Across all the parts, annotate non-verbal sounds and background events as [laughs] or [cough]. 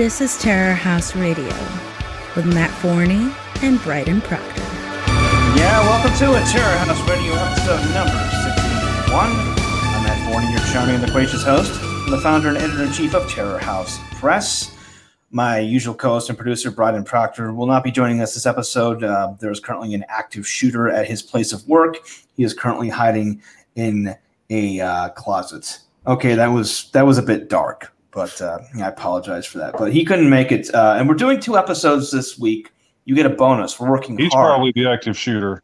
This is Terror House Radio with Matt Forney and Bryden Proctor. Yeah, welcome to it, Terror House Radio episode number 61. I'm Matt Forney, your charming and loquacious host, and the founder and editor in chief of Terror House Press. My usual co host and producer, Bryden Proctor, will not be joining us this episode. Uh, there is currently an active shooter at his place of work. He is currently hiding in a uh, closet. Okay, that was that was a bit dark, but uh, I apologize for that. But he couldn't make it, uh, and we're doing two episodes this week. You get a bonus. We're working He's hard. probably the active shooter.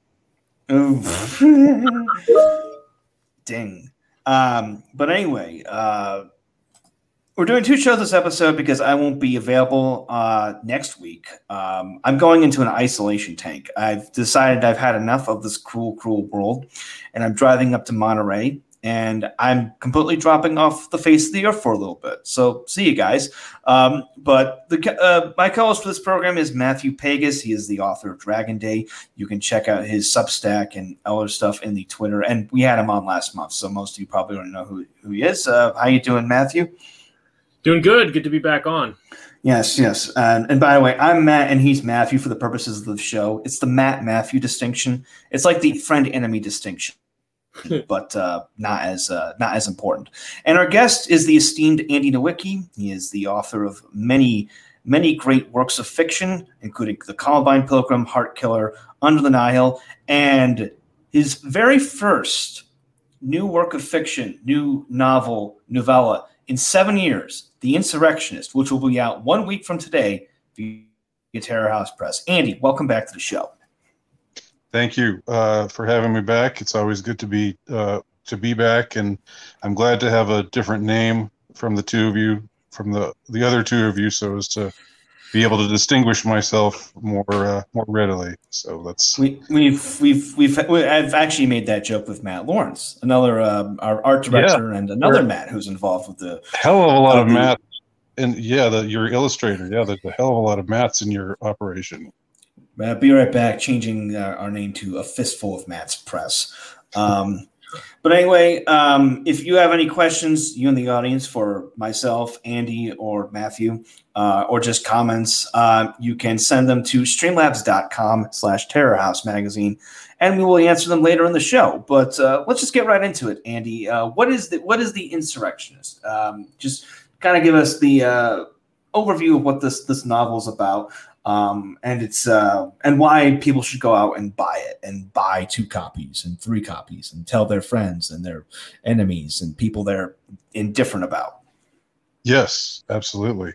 [laughs] Ding. Um, but anyway, uh, we're doing two shows this episode because I won't be available uh, next week. Um, I'm going into an isolation tank. I've decided I've had enough of this cruel, cruel world, and I'm driving up to Monterey. And I'm completely dropping off the face of the earth for a little bit. So see you guys. Um, but the uh, my co-host for this program is Matthew Pegas. He is the author of Dragon Day. You can check out his Substack and other stuff in the Twitter. And we had him on last month, so most of you probably don't know who, who he is. Uh, how you doing, Matthew? Doing good. Good to be back on. Yes, yes. And, and by the way, I'm Matt and he's Matthew for the purposes of the show. It's the Matt Matthew distinction. It's like the friend enemy distinction, [laughs] but uh, not as uh, not as important. And our guest is the esteemed Andy Nowicki. He is the author of many many great works of fiction, including The Columbine Pilgrim, Heart Killer, Under the Nihil, and his very first new work of fiction, new novel, novella in seven years, The Insurrectionist, which will be out one week from today via Terror House Press. Andy, welcome back to the show. Thank you uh, for having me back. It's always good to be uh, to be back, and I'm glad to have a different name from the two of you, from the the other two of you, so as to be able to distinguish myself more uh, more readily. So that's We, we've we've we've I've actually made that joke with Matt Lawrence, another um, our art director, and another. Matt who's involved with the. hell of a lot Uh, of math. And yeah, the, your illustrator. Yeah, there's a hell of a lot of maths in your operation. Uh, be right back, changing uh, our name to a fistful of Matt's press. Um, but anyway, um, if you have any questions, you in the audience for myself, Andy, or Matthew, uh, or just comments, uh, you can send them to streamlabs.com slash terror house magazine, and we will answer them later in the show. But uh, let's just get right into it, Andy. Uh, what is the what is the insurrectionist? Um, just kind of give us the uh, overview of what this this novel is about um, and it's uh, and why people should go out and buy it and buy two copies and three copies and tell their friends and their enemies and people they're indifferent about. Yes, absolutely.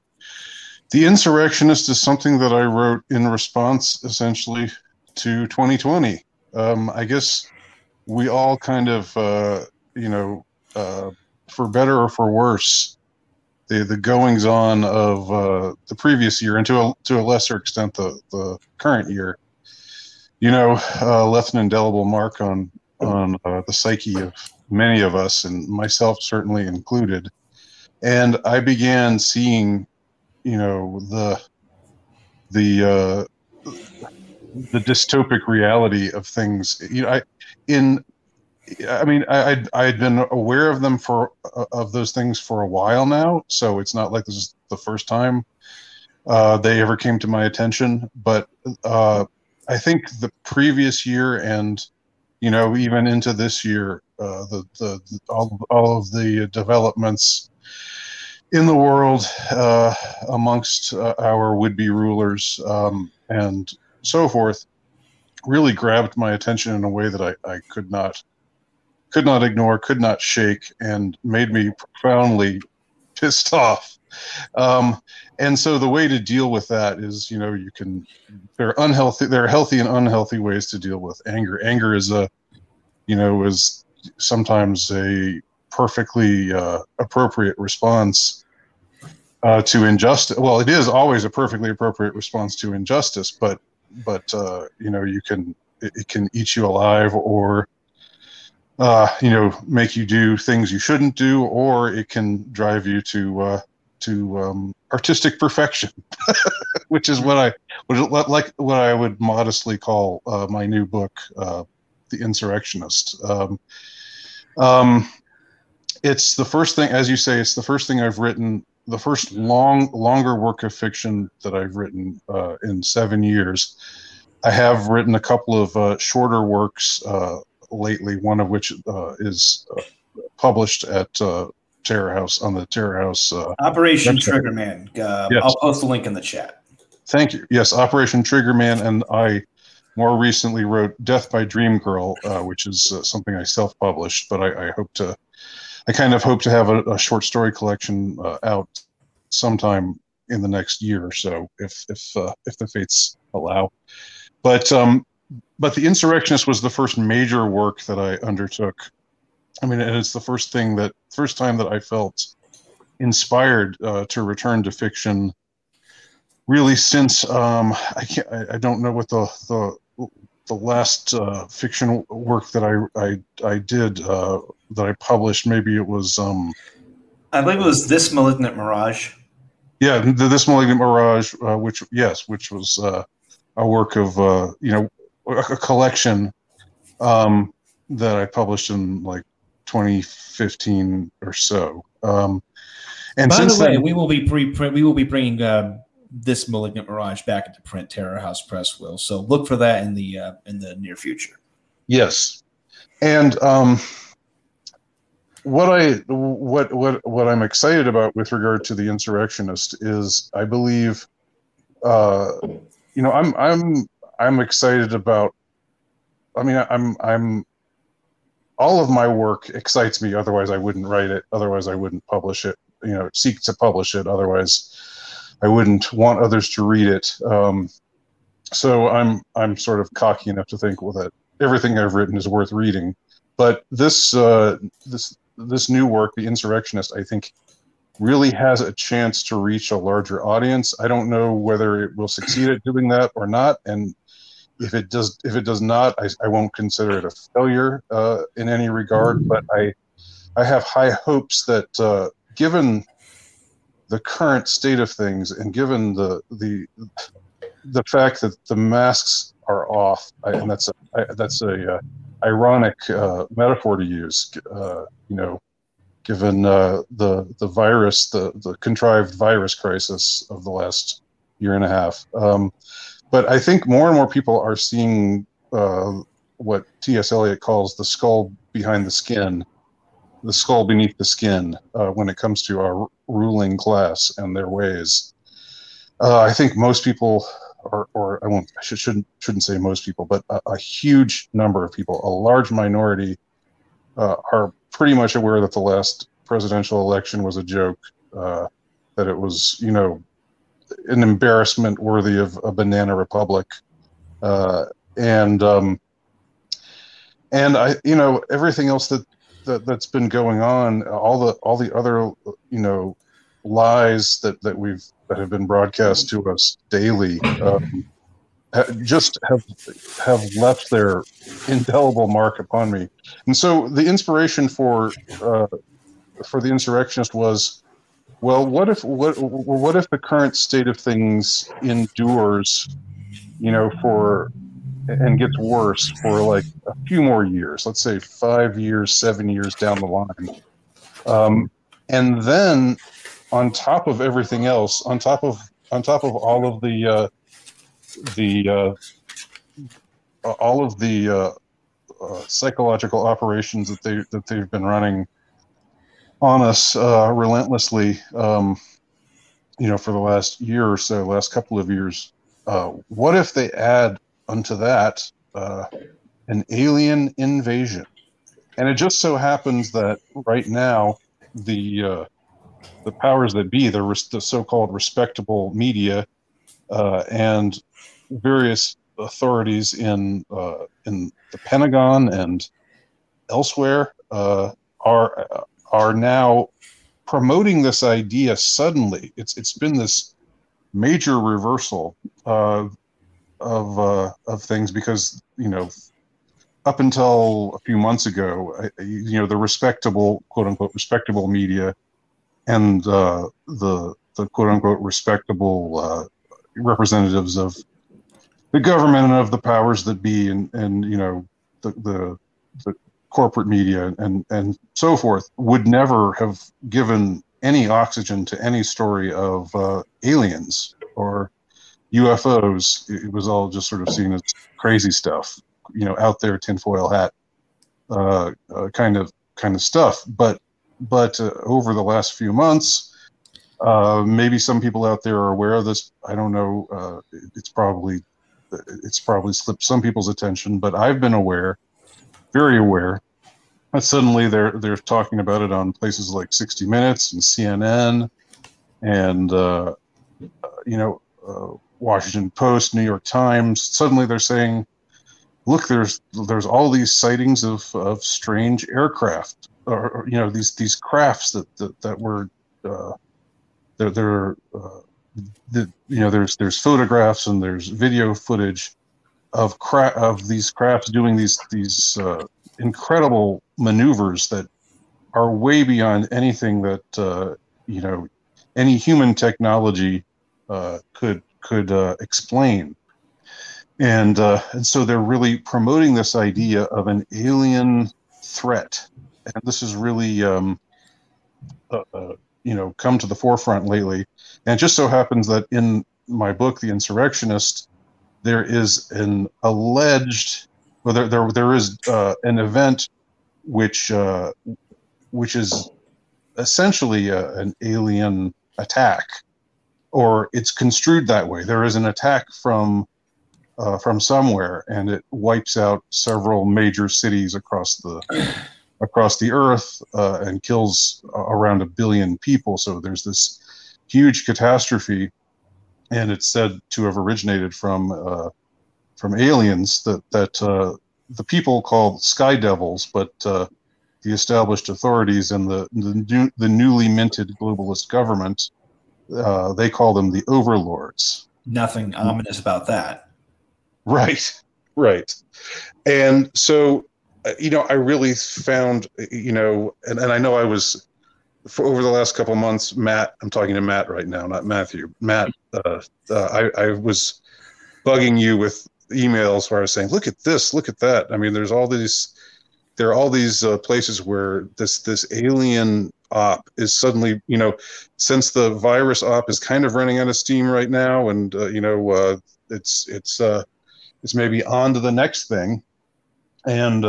The Insurrectionist is something that I wrote in response essentially to 2020. Um, I guess we all kind of, uh, you know, uh, for better or for worse, the, the goings on of uh, the previous year and to a, to a lesser extent the, the current year, you know, uh, left an indelible mark on, on uh, the psyche of many of us and myself certainly included and I began seeing, you know, the the uh, the dystopic reality of things. You know, I in I mean, I I had been aware of them for uh, of those things for a while now, so it's not like this is the first time uh, they ever came to my attention. But uh, I think the previous year and you know even into this year, uh, the, the the all all of the developments in the world uh, amongst uh, our would-be rulers um, and so forth really grabbed my attention in a way that I, I could not could not ignore could not shake and made me profoundly pissed [laughs] off um, and so the way to deal with that is you know you can there are unhealthy there are healthy and unhealthy ways to deal with anger anger is a you know is sometimes a perfectly uh, appropriate response uh, to injustice. Well, it is always a perfectly appropriate response to injustice, but but uh, you know you can it, it can eat you alive or uh, you know make you do things you shouldn't do, or it can drive you to uh, to um, artistic perfection, [laughs] which is what I would like what I would modestly call uh, my new book, uh, "The Insurrectionist." Um, um, it's the first thing, as you say, it's the first thing I've written the first long longer work of fiction that I've written uh, in seven years. I have written a couple of uh, shorter works uh, lately. One of which uh, is uh, published at Terror House on the Terror House Operation Triggerman. Yes. I'll post a link in the chat. Thank you. Yes, Operation Triggerman, and I more recently wrote Death by Dream Girl, which is something I self-published, but I, I hope to I kind of hope to have a, a short story collection uh, out sometime in the next year or so, if if uh, if the fates allow. But um, but the insurrectionist was the first major work that I undertook. I mean, and it's the first thing that first time that I felt inspired uh, to return to fiction. Really, since um, I can't, I, I don't know what the the the last uh, fiction work that I I, I did uh, that I published. Maybe it was. Um, I believe it was this malignant mirage. Yeah, the, this malignant mirage, uh, which yes, which was uh, a work of uh, you know a collection um, that I published in like 2015 or so. Um, and by the way, then, we will be pre we will be bringing uh, this malignant mirage back into print. Terror House Press will so look for that in the uh, in the near future. Yes, and um, what I what what what I'm excited about with regard to the insurrectionist is I believe, uh, you know, I'm I'm I'm excited about. I mean, I'm I'm all of my work excites me. Otherwise, I wouldn't write it. Otherwise, I wouldn't publish it. You know, seek to publish it. Otherwise, I wouldn't want others to read it. Um, so I'm I'm sort of cocky enough to think, well, that everything I've written is worth reading. But this uh, this this new work, The Insurrectionist, I think really has a chance to reach a larger audience. I don't know whether it will succeed at doing that or not, and if it does, if it does not, I, I won't consider it a failure uh, in any regard. But I, I have high hopes that uh, given the current state of things and given the the the fact that the masks are off, I, and that's a, that's a uh, ironic uh, metaphor to use. Uh, you know, given uh, the the virus, the the contrived virus crisis of the last year and a half. Um, but I think more and more people are seeing uh, what T.S. Eliot calls the skull behind the skin, the skull beneath the skin, uh, when it comes to our ruling class and their ways. Uh, I think most people or, or I won't, I should, shouldn't, shouldn't say most people, but a, a huge number of people, a large minority, uh, are pretty much aware that the last presidential election was a joke, uh, that it was, you know, an embarrassment worthy of a banana republic, uh, and um, and I, you know, everything else that, that that's been going on, all the all the other, you know, lies that that we've that have been broadcast to us daily um, just have have left their indelible mark upon me. And so the inspiration for uh, for the insurrectionist was, well, what if what what if the current state of things endures, you know, for and gets worse for like a few more years, let's say five years, seven years down the line. Um, and then on top of everything else, on top of on top of all of the uh, the uh, all of the uh, uh psychological operations that they that they've been running on us uh, relentlessly, um, you know, for the last year or so, last couple of years. Uh, what if they add unto that an alien invasion? And it just so happens that right now the the powers that be, the, res- the so-called respectable media, uh, and various authorities in uh, in the Pentagon and elsewhere uh, are are now promoting this idea. Suddenly, it's it's been this major reversal of uh, of things because you know up until a few months ago, you know, the respectable, quote unquote, respectable media and uh, the the quote unquote respectable uh, representatives of the government and of the powers that be, and and you know the the, the corporate media and and so forth would never have given any oxygen to any story of uh, aliens or UFOs. It was all just sort of seen as crazy stuff, you know, out there tinfoil hat uh, uh, kind of kind of stuff. But but uh, over the last few months, uh, maybe some people out there are aware of this. I don't know. Uh, it's probably it's probably slipped some people's attention, but I've been aware, very aware. That suddenly they're they're talking about it on places like 60 Minutes and CNN, and uh, you know Washington Post, New York Times. Suddenly they're saying, look, there's there's all these sightings of, of strange aircraft, or, or you know these these crafts that that, that were uh, they're, they're uh, the, you know there's there's photographs and there's video footage of cra- of these crafts doing these these uh, incredible maneuvers that are way beyond anything that uh, you know any human technology uh, could could uh, explain. And uh, and so they're really promoting this idea of an alien threat, and this is really um, uh, you know come to the forefront lately. And it just so happens that in my book, The Insurrectionist, there is an alleged well there there, there is uh, an event which uh, which is essentially a, an alien attack or it's construed that way. There is an attack from uh, from somewhere, and it wipes out several major cities across the across the earth uh, and kills around a billion people. So there's this huge catastrophe, and it's said to have originated from uh, from aliens that that uh, the people called sky devils, but uh, the established authorities and the the, new, the newly minted globalist government uh, they call them the overlords. Nothing ominous about that. Right, right. And so, uh, you know, I really found, you know, and, and I know I was for over the last couple months, Matt, I'm talking to Matt right now, not Matthew. Matt, uh, uh, I, I was bugging you with emails where I was saying, look at this, look at that. I mean, there's all these, there are all these uh, places where this this alien op is suddenly, you know, since the virus op is kind of running out of steam right now, and uh, you know, uh, it's it's uh, it's maybe on to the next thing, and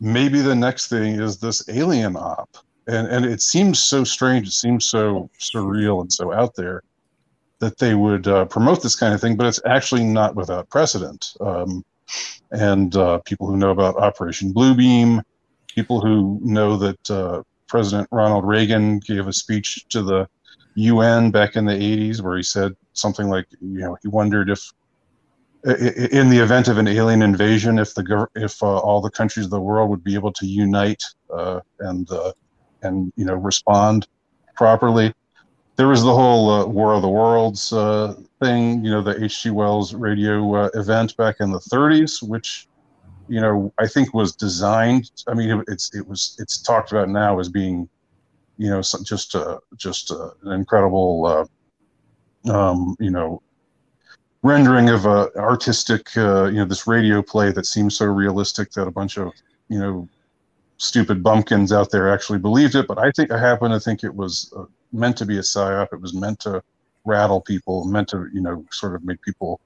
maybe the next thing is this alien op, and and it seems so strange, it seems so surreal and so out there that they would uh, promote this kind of thing, but it's actually not without precedent. Um, and uh, people who know about Operation Bluebeam, people who know that uh, President Ronald Reagan gave a speech to the UN back in the 80s where he said something like, you know, he wondered if, in the event of an alien invasion, if the if uh, all the countries of the world would be able to unite uh, and uh, and you know respond properly. There was the whole uh, War of the Worlds uh, thing, you know, the H.G. Wells radio uh, event back in the 30s, which you know, I think was designed. I mean, it's it was it's talked about now as being, you know, just uh, just uh, an incredible, um, you know, rendering of a artistic, uh, you know, this radio play that seems so realistic that a bunch of you know, stupid bumpkins out there actually believed it. But I think I happen to think it was uh, meant to be a psyop. It was meant to rattle people, meant to you know, sort of make people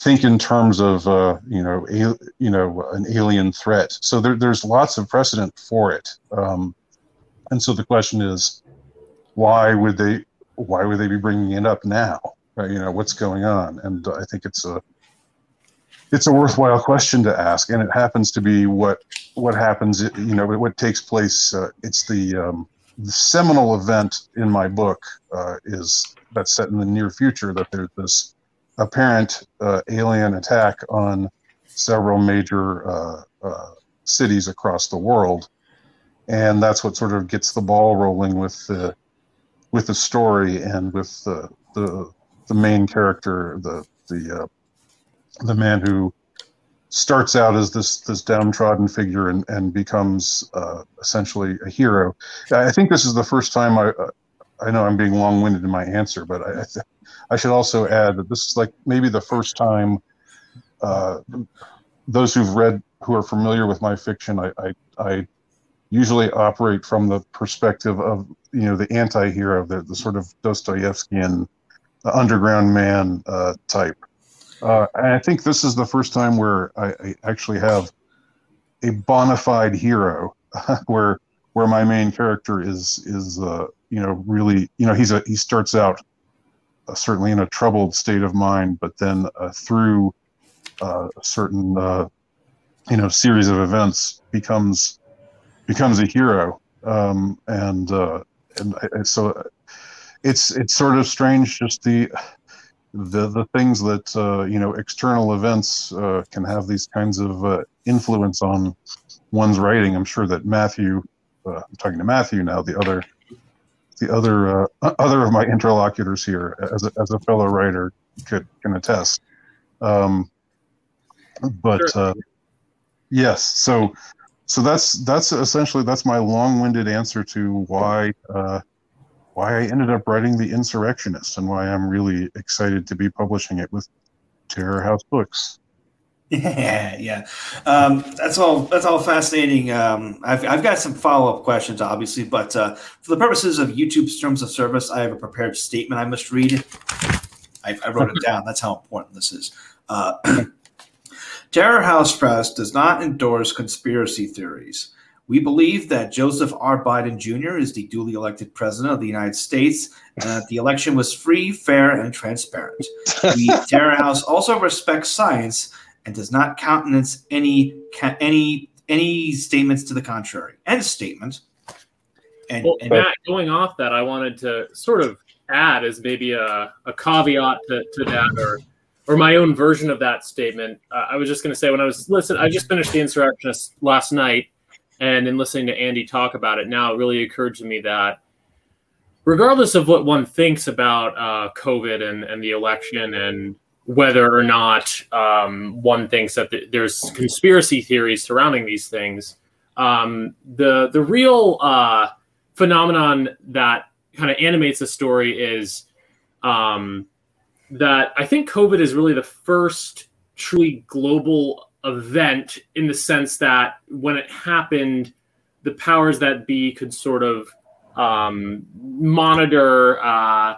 think in terms of uh, you know a, you know an alien threat. So there, there's lots of precedent for it. Um, and so the question is, why would they why would they be bringing it up now? Right? You know what's going on, and I think it's a it's a worthwhile question to ask, and it happens to be what what happens. You know what takes place. Uh, it's the um, the seminal event in my book uh, is that's set in the near future that there's this apparent uh, alien attack on several major uh, uh, cities across the world, and that's what sort of gets the ball rolling with the with the story and with the the, the main character, the the uh, the man who starts out as this this downtrodden figure and, and becomes uh, essentially a hero. I think this is the first time I uh, I know I'm being long winded in my answer, but I, I, th- I should also add that this is like maybe the first time uh, those who've read, who are familiar with my fiction, I, I, I, usually operate from the perspective of you know the anti-hero, the, the sort of Dostoevskian underground man uh, type. Uh, I think this is the first time where I, I actually have a bona fide hero, [laughs] where where my main character is is uh, you know really you know he's a he starts out uh, certainly in a troubled state of mind, but then uh, through uh, a certain you know series of events becomes becomes a hero, um, and and, and so it's it's sort of strange just the the the things that uh, you know external events uh, can have these kinds of uh, influence on one's writing. I'm sure that Matthew, uh, I'm talking to Matthew now, the other the other uh, other of my interlocutors here as a, as a fellow writer could can attest. Um, but uh, yes, so so that's that's essentially that's my long-winded answer to why uh, why I ended up writing the Insurrectionist and why I'm really excited to be publishing it with Terror House Books. [laughs] Yeah, yeah, um, that's all. That's all fascinating. Um, I've, I've got some follow up questions, obviously, but uh, for the purposes of YouTube's terms of service, I have a prepared statement I must read. I, I wrote it down. That's how important this is. Uh, [clears throat] Terror House Press does not endorse conspiracy theories. We believe that Joseph R. Biden Jr. is the duly elected president of the United States and that the election was free, fair, and transparent. The [laughs] Terror House also respects science and does not countenance any any any statements to the contrary. End statement. And, well, and Matt, going off that, I wanted to sort of add as maybe a, a caveat to, to that or or my own version of that statement. Uh, I was just going to say when I was listening, I just finished the insurrectionist last night, and in listening to Andy talk about it now, it really occurred to me that regardless of what one thinks about uh, COVID and, and the election and whether or not um, one thinks that th- there's conspiracy theories surrounding these things, um, the the real uh, phenomenon that kind of animates the story is um, that I think COVID is really the first truly global event in the sense that when it happened, the powers that be could sort of um, monitor uh,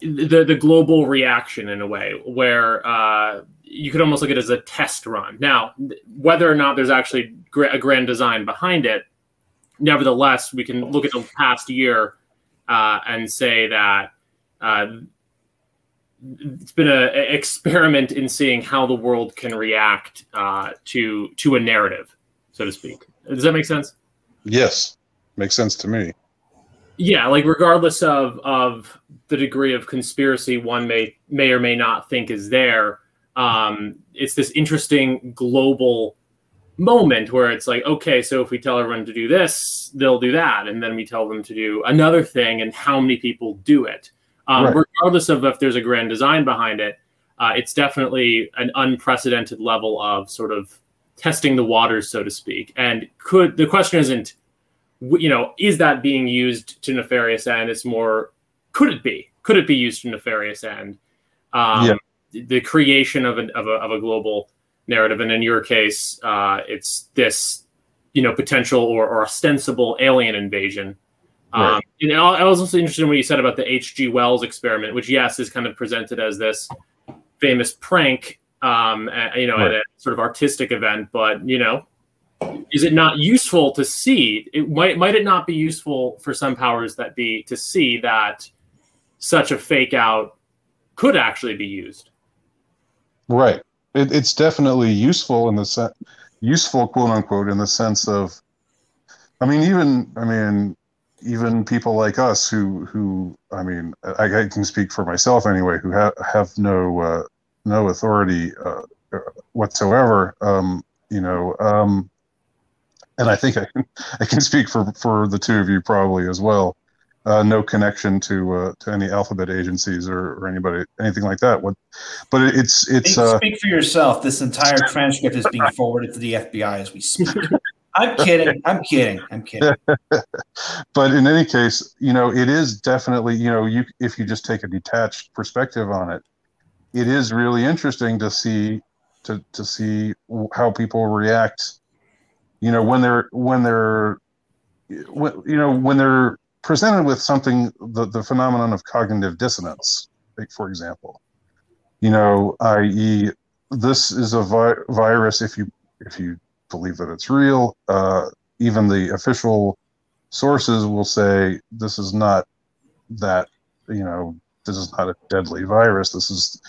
the the global reaction in a way where uh, you could almost look at it as a test run. Now, whether or not there's actually a grand design behind it, nevertheless, we can look at the past year uh, and say that uh, it's been an experiment in seeing how the world can react uh, to to a narrative, so to speak. Does that make sense? Yes, makes sense to me. Yeah, like regardless of of the degree of conspiracy one may may or may not think is there, um, it's this interesting global moment where it's like, okay, so if we tell everyone to do this, they'll do that, and then we tell them to do another thing, and how many people do it um, right. regardless of if there's a grand design behind it. Uh, it's definitely an unprecedented level of sort of testing the waters, so to speak. And could the question isn't, you know, is that being used to nefarious end? It's more, could it be? Could it be used to nefarious end? Um, yeah. The creation of, an, of, a, of a global narrative, and in your case, uh, it's this, you know, potential or, or ostensible alien invasion Right. Um, and I was also interested in what you said about the H.G. Wells experiment, which yes is kind of presented as this famous prank, um, you know, right. at a sort of artistic event. But you know, is it not useful to see? It might might it not be useful for some powers that be to see that such a fake out could actually be used? Right. It, it's definitely useful in the sense useful quote unquote in the sense of I mean, even I mean, even people like us who who I mean I, I can speak for myself anyway who have have no uh, no authority uh, whatsoever um, you know um, and I think I can [laughs] I can speak for for the two of you probably as well. Uh, no connection to uh, to any alphabet agencies or, or anybody anything like that. What but it's it's uh, speak for yourself. This entire transcript is being forwarded to the FBI as we speak [laughs] I'm kidding. I'm kidding. I'm kidding. [laughs] but in any case, you know, it is definitely, you know, you if you just take a detached perspective on it, it is really interesting to see to to see how people react. You know, when they're when they're when, you know when they're presented with something the, the phenomenon of cognitive dissonance, like for example, you know, i.e., this is a vi- virus. If you if you believe that it's real, uh, even the official sources will say this is not that you know this is not a deadly virus. This is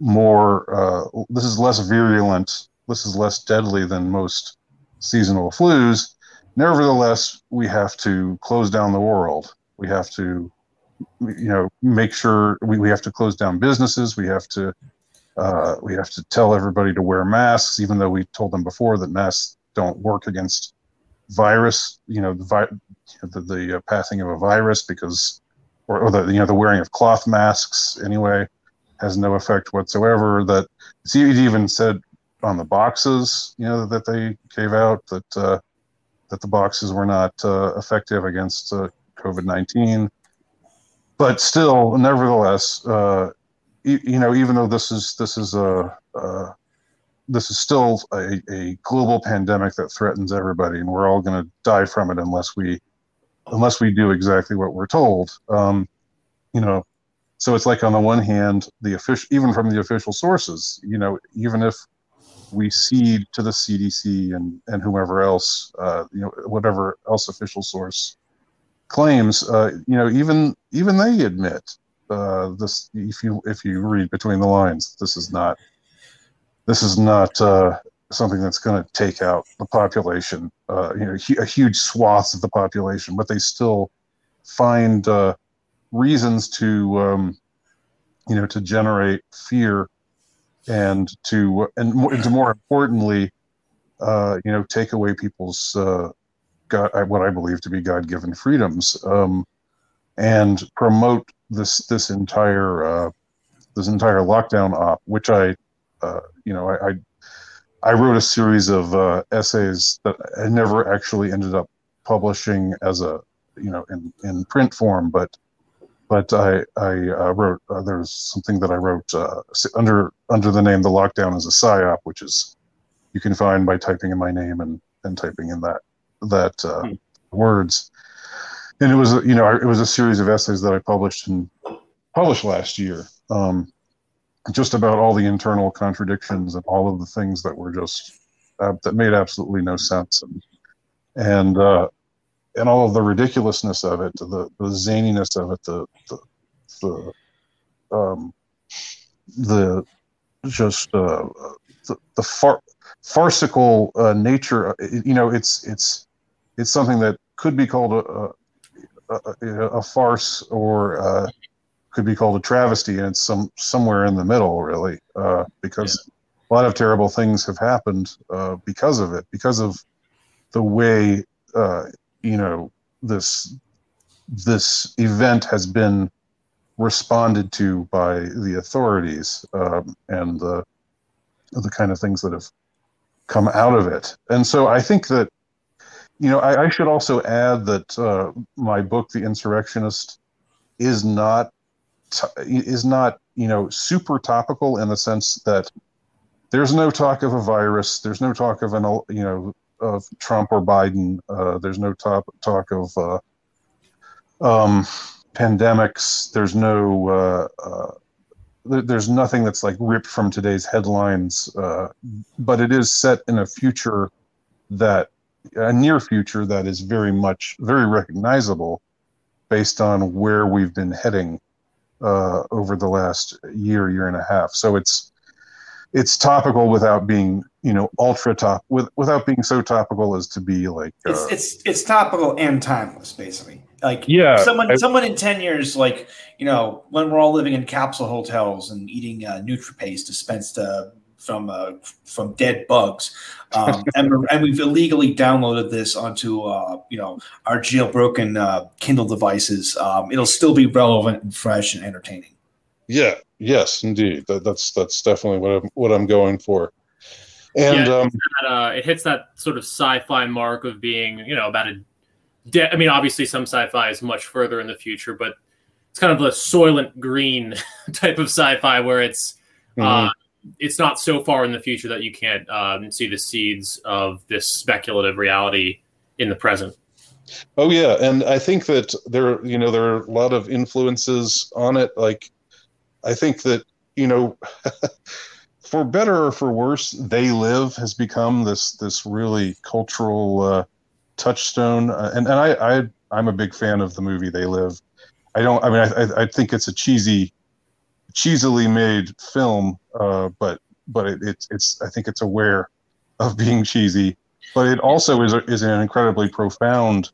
more uh, this is less virulent. This is less deadly than most seasonal flus. Nevertheless, we have to close down the world. We have to you know make sure we, we have to close down businesses. We have to uh, we have to tell everybody to wear masks, even though we told them before that masks don't work against virus. You know, the vi- the, the uh, passing of a virus because, or, or, the you know the wearing of cloth masks anyway has no effect whatsoever. That it even said on the boxes, you know, that they gave out that uh, that the boxes were not uh, effective against uh, COVID nineteen. But still, nevertheless, uh, you know, even though this is this is a, this is still a, a, global pandemic that threatens everybody, and we're all going to die from it unless we unless we do exactly what we're told. Um, you know, so it's like on the one hand, the official, even from the official sources, you know, even if we cede to the CDC and and whomever else, uh, you know, whatever else official source claims, uh, you know, even even they admit uh, this if you if you read between the lines this is not this is not uh, something that's going to take out the population uh, you know a huge swath of the population but they still find uh, reasons to um, you know to generate fear and to and and to more importantly uh, you know take away people's uh, God, what I believe to be God-given freedoms. Um, and promote this this entire uh, this entire lockdown op, which I uh, you know I, I, I wrote a series of uh, essays that I never actually ended up publishing as a you know in, in print form, but but I I uh, wrote uh, there's something that I wrote uh, under under the name the lockdown is a psyop, which is you can find by typing in my name and and typing in that that hmm. words and it was you know it was a series of essays that I published and published last year, um, just about all the internal contradictions and all of the things that were just uh, that made absolutely no sense and and uh, and all of the ridiculousness of it, the the zaniness of it, the the the, um, the just uh, the, the far, farcical uh, nature. You know, it's it's it's something that could be called a, a, a farce or uh, could be called a travesty, and it's some somewhere in the middle, really, uh, because yeah. a lot of terrible things have happened uh, because of it, because of the way uh, you know this this event has been responded to by the authorities um, and the the kind of things that have come out of it. And so I think that you know, I, I should also add that uh, my book, The Insurrectionist, is not t- is not you know super topical in the sense that there's no talk of a virus, there's no talk of an you know of Trump or Biden, uh, there's no talk talk of uh, um, pandemics, there's no uh, uh, there's nothing that's like ripped from today's headlines, uh, but it is set in a future that a near future that is very much very recognizable based on where we've been heading uh, over the last year year and a half. So it's it's topical without being you know ultra top with, without being so topical as to be like uh, it's, it's it's topical and timeless basically. Like yeah someone I, someone in 10 years like you know when we're all living in capsule hotels and eating uh, nutripaste dispensed uh, from uh, from dead bugs, um, [laughs] and, and we've illegally downloaded this onto uh, you know our jailbroken uh, Kindle devices. Um, it'll still be relevant and fresh and entertaining. Yeah. Yes, indeed. That, that's that's definitely what I'm what I'm going for. And yeah, um, that, uh, it hits that sort of sci-fi mark of being you know about a. De- I mean, obviously, some sci-fi is much further in the future, but it's kind of a Soylent Green [laughs] type of sci-fi where it's. Uh, mm-hmm. Uh, it's not so far in the future that you can't um, see the seeds of this speculative reality in the present. Oh yeah, and I think that there, you know, there are a lot of influences on it. Like, I think that you know, [laughs] for better or for worse, "They Live" has become this this really cultural uh, touchstone, uh, and and I, I I'm a big fan of the movie "They Live." I don't. I mean, I I think it's a cheesy, cheesily made film, uh, but but it, it's it's I think it's aware of being cheesy, but it also is a, is an incredibly profound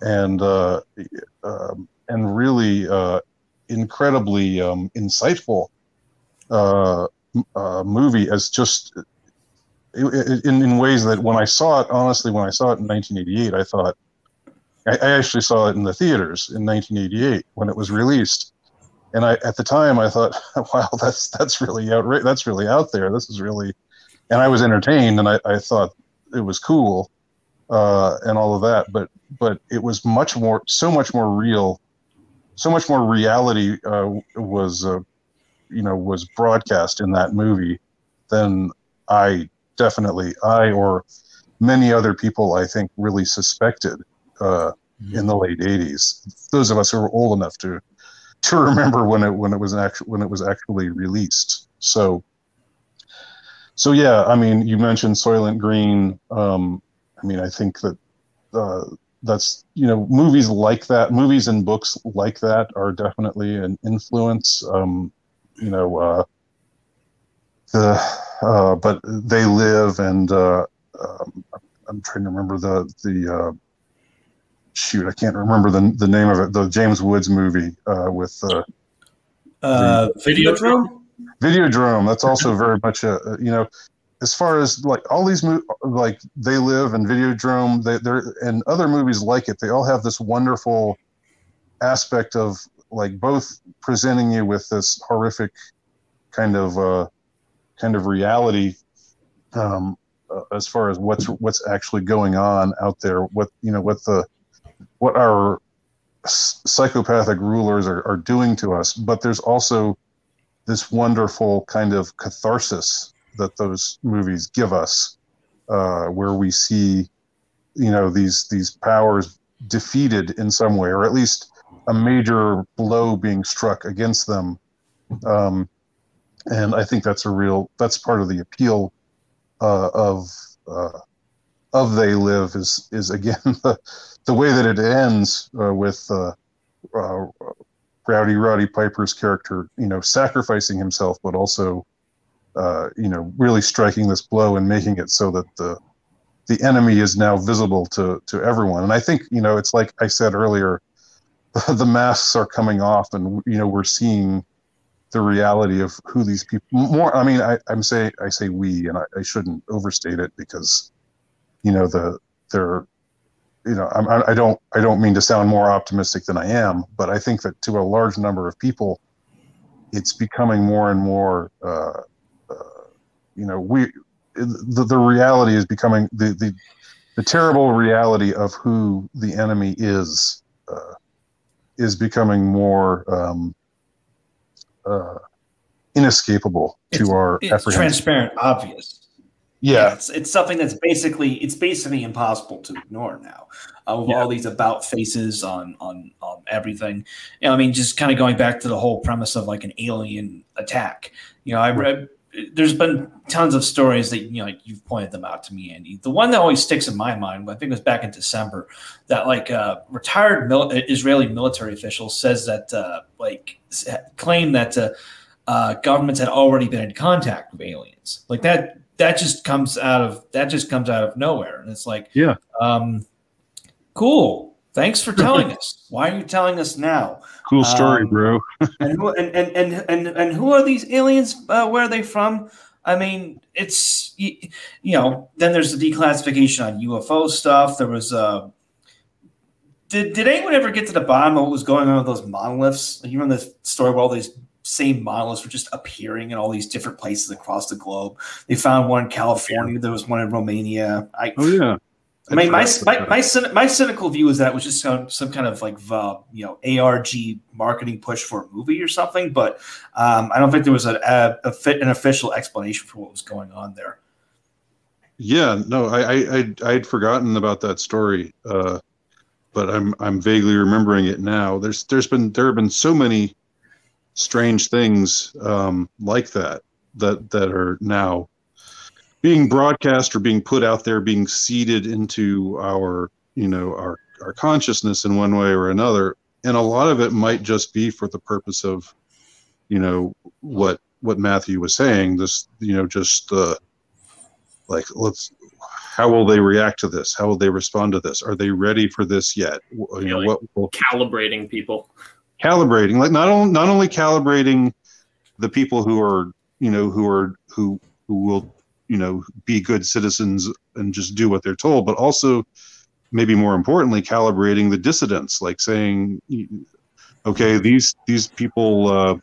and uh, um, and really uh, incredibly um, insightful uh, uh, movie as just in, in ways that when I saw it, honestly, when I saw it in 1988, I thought I, I actually saw it in the theaters in 1988 when it was released, and I at the time I thought, [laughs] wow, that's that's really outra- that's really out there. This is really, and I was entertained, and I, I thought it was cool, uh, and all of that. But but it was much more, so much more real, so much more reality uh, was, uh, you know, was broadcast in that movie than I definitely I or many other people I think really suspected uh, mm-hmm. in the late '80s. Those of us who were old enough to to remember when it when it was actually when it was actually released. So so yeah, I mean, you mentioned Soylent Green. Um, I mean, I think that uh, that's you know movies like that, movies and books like that are definitely an influence. Um, you know, uh, the uh, but they live and uh, um, I'm trying to remember the the uh, shoot I can't remember the the name of it the James Woods movie uh, with uh, uh, Videodrome. Videodrome. That's also very much a you know as far as like all these mo- like they live and Videodrome they, they're and other movies like it they all have this wonderful aspect of like both presenting you with this horrific kind of uh, kind of reality um, uh, as far as what's what's actually going on out there what you know what the what our psychopathic rulers are, are doing to us but there's also this wonderful kind of catharsis that those movies give us, uh, where we see, you know, these these powers defeated in some way, or at least a major blow being struck against them. Um, and I think that's a real that's part of the appeal uh, of uh, of They Live is is again [laughs] the the way that it ends uh, with uh, uh, Rowdy Roddy Piper's character, you know, sacrificing himself, but also uh, you know, really striking this blow and making it so that the the enemy is now visible to to everyone. And I think you know, it's like I said earlier, [laughs] the, the masks are coming off, and you know, we're seeing the reality of who these people. More, I mean, I, I'm say I say we, and I, I shouldn't overstate it because, you know, the they're you know I'm, I don't I don't mean to sound more optimistic than I am, but I think that to a large number of people, it's becoming more and more uh, you know we the, the reality is becoming the, the the terrible reality of who the enemy is uh, is becoming more um, uh, inescapable to our it's transparent obvious yeah. it's, it's something that's basically it's basically impossible to ignore now uh, with yeah. all these about faces on on on everything you know i mean just kind of going back to the whole premise of like an alien attack you know i read there's been tons of stories that you know you've pointed them out to me, Andy. The one that always sticks in my mind, I think it was back in December, that like uh, retired mil- Israeli military official says that uh, like claim that uh, uh, governments had already been in contact with aliens. Like that that just comes out of that just comes out of nowhere, and it's like yeah, um, cool. Thanks for telling us. Why are you telling us now? Cool story, um, bro. [laughs] and, who, and, and, and, and, and who are these aliens? Uh, where are they from? I mean, it's you, you, know. Then there's the declassification on UFO stuff. There was uh, did did anyone ever get to the bottom of what was going on with those monoliths? You remember the story where all these same monoliths were just appearing in all these different places across the globe. They found one in California. There was one in Romania. I, oh yeah. I mean, my my, my, my cynical view is that it was just some, some kind of like uh, you know ARG marketing push for a movie or something, but um, I don't think there was a, a, a fit, an official explanation for what was going on there. Yeah, no, I I I'd, I'd forgotten about that story, uh, but I'm I'm vaguely remembering it now. There's there's been there have been so many strange things um, like that that that are now being broadcast or being put out there, being seeded into our you know our our consciousness in one way or another, and a lot of it might just be for the purpose of you know what what Matthew was saying. This you know just uh, like let's how will they react to this? How will they respond to this? Are they ready for this yet? You know, like what will, calibrating people? Calibrating, like not only not only calibrating the people who are you know who are who who will you know be good citizens and just do what they're told, but also maybe more importantly calibrating the dissidents, like saying, okay, these these people uh,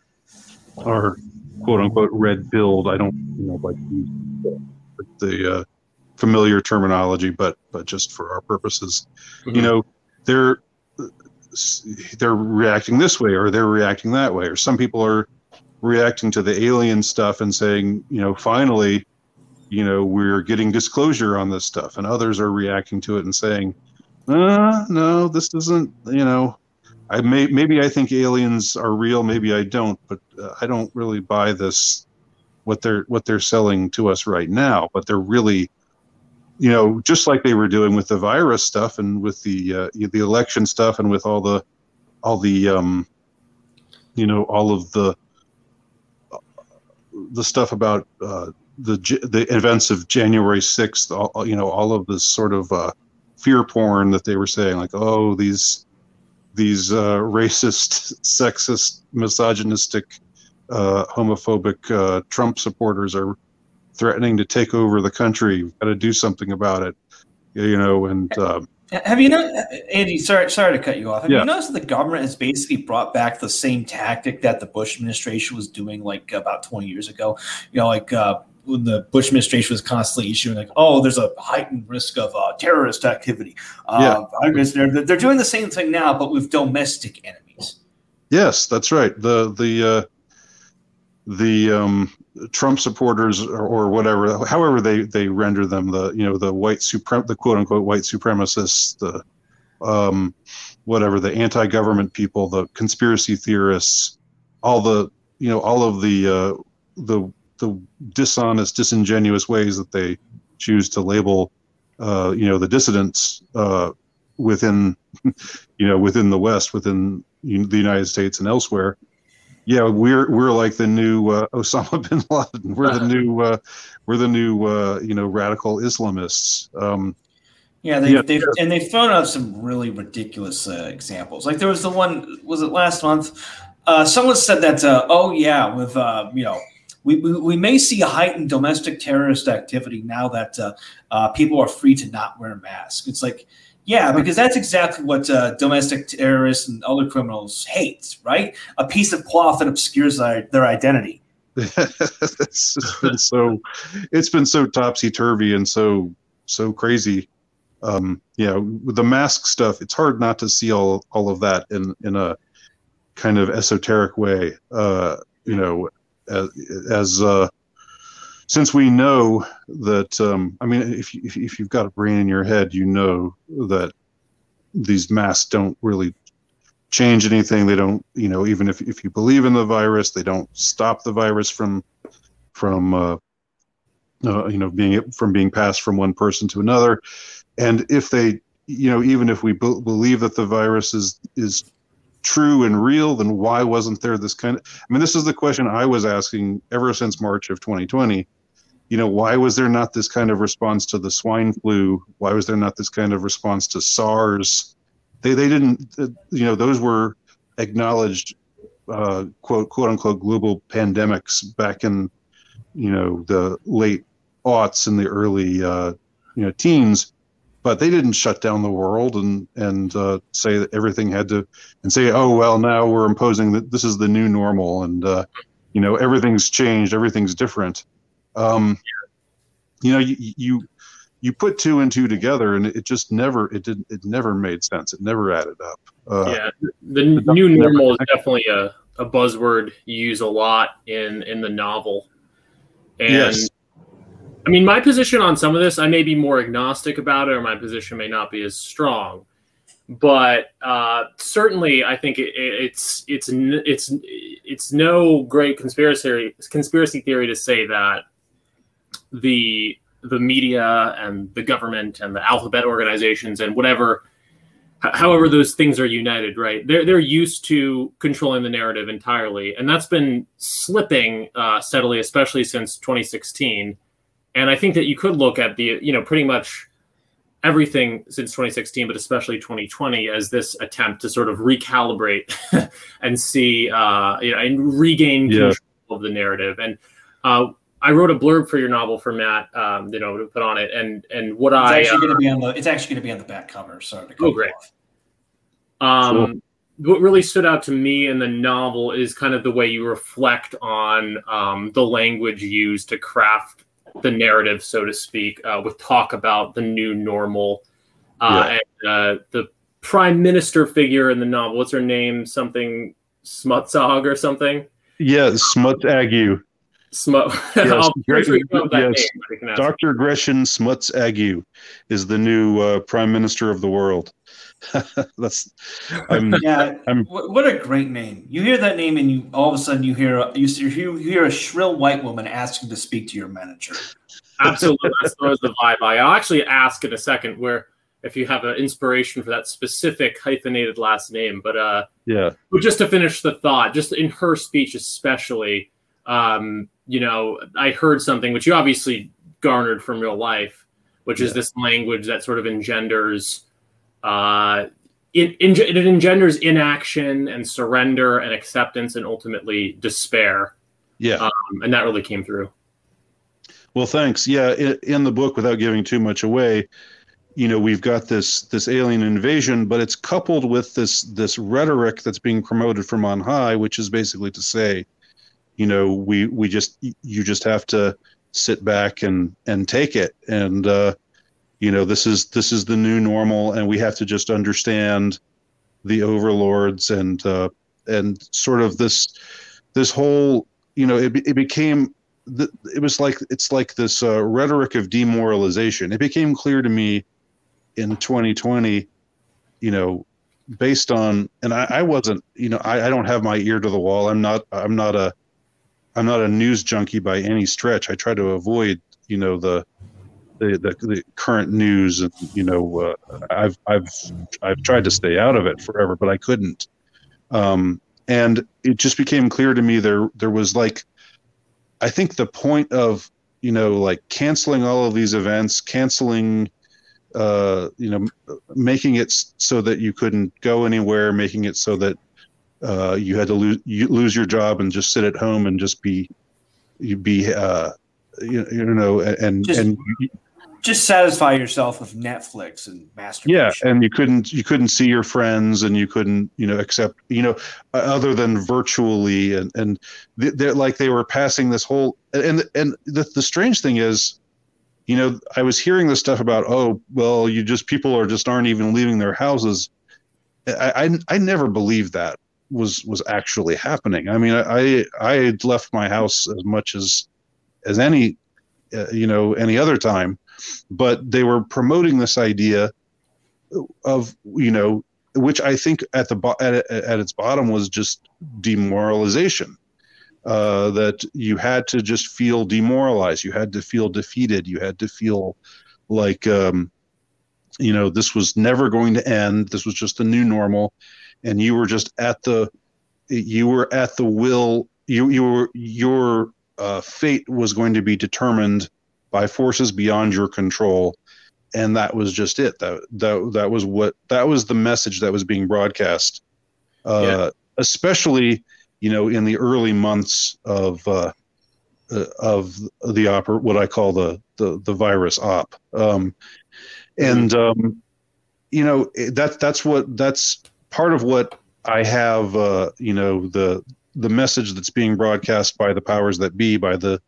are quote unquote red pilled. I don't you know like the uh, familiar terminology, but but just for our purposes, mm-hmm. you know, they're they're reacting this way or they're reacting that way, or some people are reacting to the alien stuff and saying, you know, finally, you know, we're getting disclosure on this stuff, and others are reacting to it and saying, uh, no, this isn't, you know. I may maybe I think aliens are real, maybe I don't, but uh, I don't really buy this what they're what they're selling to us right now. But they're really you know, just like they were doing with the virus stuff and with the uh, the election stuff and with all the all the um, you know all of the the stuff about uh, the the events of January sixth. You know, all of this sort of uh, fear porn that they were saying, like, oh, these these uh, [laughs] racist, sexist, misogynistic, uh, homophobic uh, Trump supporters are threatening to take over the country. We've got to do something about it, you know. And um, have you know, Andy? Sorry, sorry to cut you off. Have yeah. you noticed that the government has basically brought back the same tactic that the Bush administration was doing like about twenty years ago? You know, like. Uh, when the Bush administration was constantly issuing like, oh, there's a heightened risk of uh, terrorist activity. Uh, yeah. they're, they're doing the same thing now, but with domestic enemies. Yes, that's right. The the uh, the um, Trump supporters or, or, whatever, however they, they render them, the you know the white suprem the quote unquote white supremacists, the um, whatever the anti-government people, the conspiracy theorists, all the you know all of the uh, the the dishonest, disingenuous ways that they choose to label uh, you know the dissidents uh, within [laughs] you know within the West, within the United States and elsewhere yeah, we're we're like the new uh, Osama bin Laden. We're the new [laughs] uh, we're the new uh, you know radical Islamists. Um, yeah, they, yeah, they've, and they've thrown out some really ridiculous uh, examples. Like there was the one was it last month? Uh, someone said that uh, oh yeah, with you know. We, we, we, may see a heightened domestic terrorist activity now that people are free to not wear masks. It's like, yeah, because that's exactly what uh, domestic terrorists and other criminals hate, right? A piece of cloth that obscures their, their identity. [laughs] [laughs] it's been so, it's been so topsy turvy and so so crazy. Um, yeah, with the mask stuff, it's hard not to see all all of that in in a kind of esoteric way. Uh, you know, as, as uh, since we know that, um, I mean, if, if, if you've got a brain in your head, you know that these masks don't really change anything. They don't, you know, even if, if you believe in the virus, they don't stop the virus from from uh, uh, you know being from being passed from one person to another. And if they, you know, even if we b- believe that the virus is is true and real, then why wasn't there this kind of? I mean, this is the question I was asking ever since March of 2020. You know, why was there not this kind of response to the swine flu? Why was there not this kind of response to SARS? They they didn't. Uh, you know, those were acknowledged uh, quote quote unquote global pandemics back in you know the late aughts and the early uh, you know teens but they didn't shut down the world and and uh, say that everything had to and say oh well now we're imposing that this is the new normal and uh, you know everything's changed everything's different um, you know you, you you put two and two together and it just never it did it never made sense it never added up uh, yeah the, the new normal is definitely a, a buzzword you use a lot in in the novel and yes. I mean, my position on some of this, I may be more agnostic about it, or my position may not be as strong. but uh, certainly I think it, it's it's it's it's no great conspiracy conspiracy theory to say that the the media and the government and the alphabet organizations and whatever however those things are united right? They're they're used to controlling the narrative entirely. And that's been slipping uh, steadily especially since 2016 and i think that you could look at the you know pretty much everything since 2016 but especially 2020 as this attempt to sort of recalibrate [laughs] and see uh, you know and regain yeah. control of the narrative. And uh, I wrote a blurb for your novel for Matt, um, you know, to put on it, and and what it's I actually uh, going to be on the it's actually going to be on the back cover. So oh, great. Um, cool. what really stood out to me in the novel is kind of the way you reflect on um, the language used to craft the narrative, so to speak, uh, with talk about the new normal uh, yeah. and uh, the prime minister figure in the novel. What's her name? Something Smutzog or something. Yeah, Smut Ague. [laughs] Smut. Yes, yes. Dr. Gretchen Smuts Ague is the new uh, prime minister of the world. [laughs] That's I'm, [laughs] yeah. I'm, what a great name! You hear that name, and you all of a sudden you hear a, you, you hear a shrill white woman asking to speak to your manager. Absolutely, that's the vibe. I'll actually ask in a second where if you have an inspiration for that specific hyphenated last name. But uh, yeah, but just to finish the thought, just in her speech especially, um, you know, I heard something which you obviously garnered from real life, which yeah. is this language that sort of engenders, uh, it, it engenders inaction and surrender and acceptance and ultimately despair. Yeah, um, and that really came through. Well, thanks. Yeah, in, in the book, without giving too much away, you know, we've got this this alien invasion, but it's coupled with this this rhetoric that's being promoted from on high, which is basically to say, you know we we just you just have to sit back and and take it. And uh you know this is this is the new normal and we have to just understand the overlords and uh and sort of this this whole you know it, it became it was like it's like this uh, rhetoric of demoralization. It became clear to me in 2020 you know based on and i, I wasn't you know I, I don't have my ear to the wall. I'm not i'm not a I'm not a news junkie by any stretch. I try to avoid, you know, the the, the, the current news, and you know, uh, I've I've I've tried to stay out of it forever, but I couldn't. Um, and it just became clear to me there there was like, I think the point of you know like canceling all of these events, canceling, uh, you know, making it so that you couldn't go anywhere, making it so that uh, you had to lose you lose your job and just sit at home and just be you be uh, you, you know and just, and just satisfy yourself with Netflix and masturbation. Yeah, and you couldn't you couldn't see your friends and you couldn't you know accept you know other than virtually and and they're like they were passing this whole and and the the strange thing is you know I was hearing this stuff about oh well you just people are just aren't even leaving their houses I, I, I never believed that was was actually happening. I mean, I I had left my house as much as as any uh, you know any other time, but they were promoting this idea of you know which I think at the bo- at, at its bottom was just demoralization. Uh, that you had to just feel demoralized, you had to feel defeated, you had to feel like um, you know this was never going to end. This was just a new normal, and you were just at the you were at the will you you were your uh, fate was going to be determined by forces beyond your control. And that was just it. That that that was what that was the message that was being broadcast uh, yeah. especially you know in the early months of uh, uh of the opera what i call the the, the virus op. Um, and um, you know that that's what that's part of what I have, uh, you know, the the message that's being broadcast by the powers that be, by the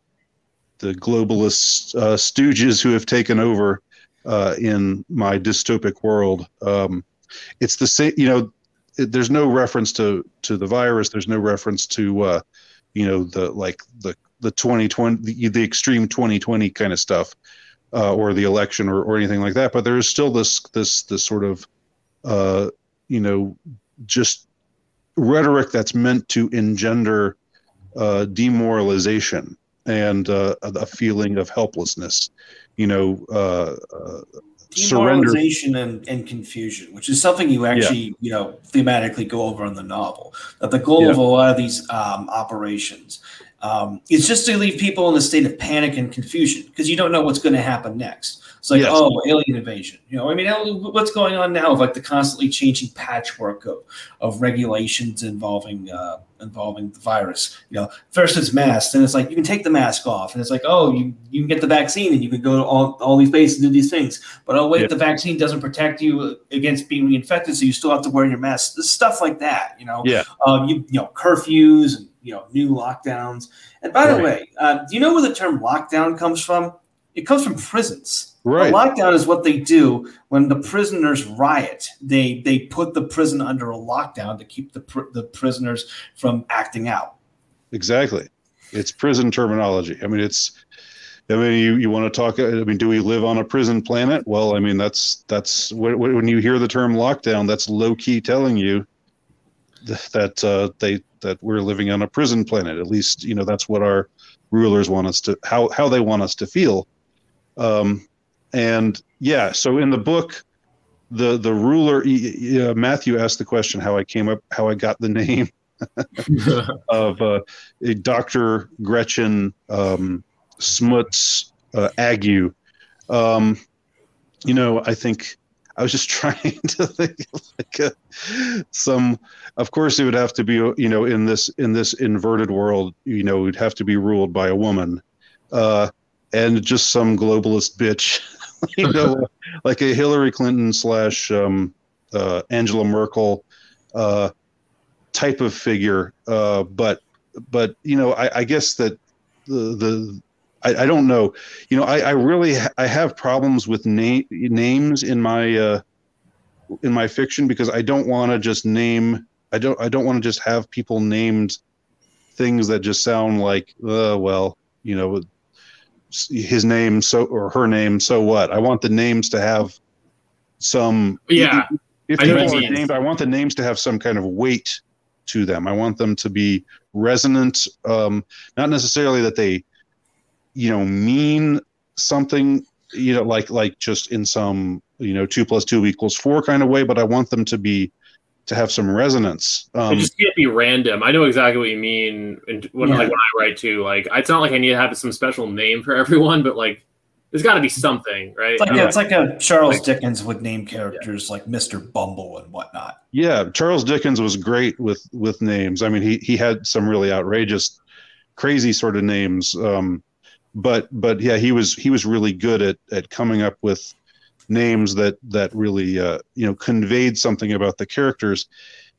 the globalist uh, stooges who have taken over uh, in my dystopic world. Um, it's the same, you know. It, there's no reference to to the virus. There's no reference to, uh, you know, the like the the 2020 the, the extreme 2020 kind of stuff, uh, or the election or, or anything like that. But there is still this this this sort of uh, you know, just rhetoric that's meant to engender uh, demoralization and uh, a feeling of helplessness. You know, uh, uh, demoralization and, and confusion, which is something you actually, yeah. you know, thematically go over in the novel. That the goal yeah. of a lot of these um, operations um, is just to leave people in a state of panic and confusion because you don't know what's going to happen next. It's like, yes. oh, alien invasion. You know, I mean, what's going on now of like the constantly changing patchwork of, of regulations involving uh, involving the virus. You know, first it's masks, and it's like you can take the mask off, and it's like, oh, you, you can get the vaccine and you can go to all, all these places and do these things. But oh wait, yeah. the vaccine doesn't protect you against being reinfected, so you still have to wear your mask. Stuff like that, you know. Yeah. Um, you, you know, curfews and you know new lockdowns. And by right. the way, uh, do you know where the term lockdown comes from? It comes from prisons. Right. A lockdown is what they do when the prisoners riot. They they put the prison under a lockdown to keep the pr- the prisoners from acting out. Exactly. It's prison terminology. I mean, it's. I mean, you, you want to talk? I mean, do we live on a prison planet? Well, I mean, that's that's when you hear the term lockdown, that's low key telling you that uh, they that we're living on a prison planet. At least, you know, that's what our rulers want us to how how they want us to feel. Um, and yeah, so in the book, the the ruler uh, Matthew asked the question how I came up, how I got the name [laughs] of uh, Doctor Gretchen um, Smuts uh, Ague. Um, you know, I think I was just [laughs] trying to think of like a, some. Of course, it would have to be you know in this in this inverted world, you know, it'd have to be ruled by a woman, uh, and just some globalist bitch [laughs] you know, [laughs] like a Hillary Clinton slash um, uh, Angela Merkel uh, type of figure. Uh, but but you know, I, I guess that the the I, I, don't know. You know, I, I really ha- I have problems with na- names in my uh, in my fiction because I don't want to just name. I don't I don't want to just have people named things that just sound like uh, well, you know, his name so or her name so what i want the names to have some yeah if, they are named i want the names to have some kind of weight to them i want them to be resonant um not necessarily that they you know mean something you know like like just in some you know two plus two equals four kind of way but i want them to be to have some resonance. Um, it just can't be random. I know exactly what you mean. when, yeah. like, when I write too, like it's not like I need to have some special name for [laughs] everyone, but like there's got to be something, right? It's like, yeah. it's like a Charles Dickens would name characters yeah. like Mister Bumble and whatnot. Yeah, Charles Dickens was great with with names. I mean, he he had some really outrageous, crazy sort of names. Um, but but yeah, he was he was really good at at coming up with names that that really uh, you know conveyed something about the characters.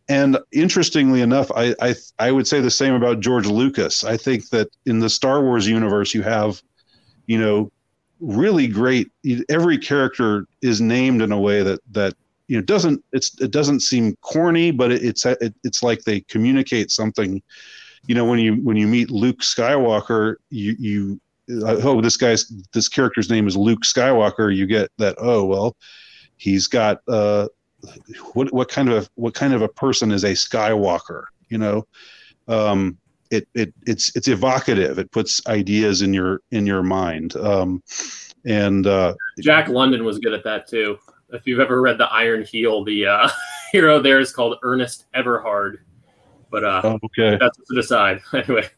And interestingly enough, I, I I would say the same about George Lucas. I think that in the Star Wars universe, you have, you know, really great. Every character is named in a way that that you know doesn't it's it doesn't seem corny, but it, it's it, it's like they communicate something. You know, when you when you meet Luke Skywalker, you you oh this guy's this character's name is Luke Skywalker, you get that oh well, he's got uh, what what kind of a, what kind of a person is a Skywalker? You know, um, it it it's it's evocative. It puts ideas in your in your mind. Um, and uh, Jack London was good at that too. If you've ever read the Iron Heel, the uh, [laughs] hero there is called Ernest Everhard. But uh, oh, okay, that's to decide [laughs] anyway.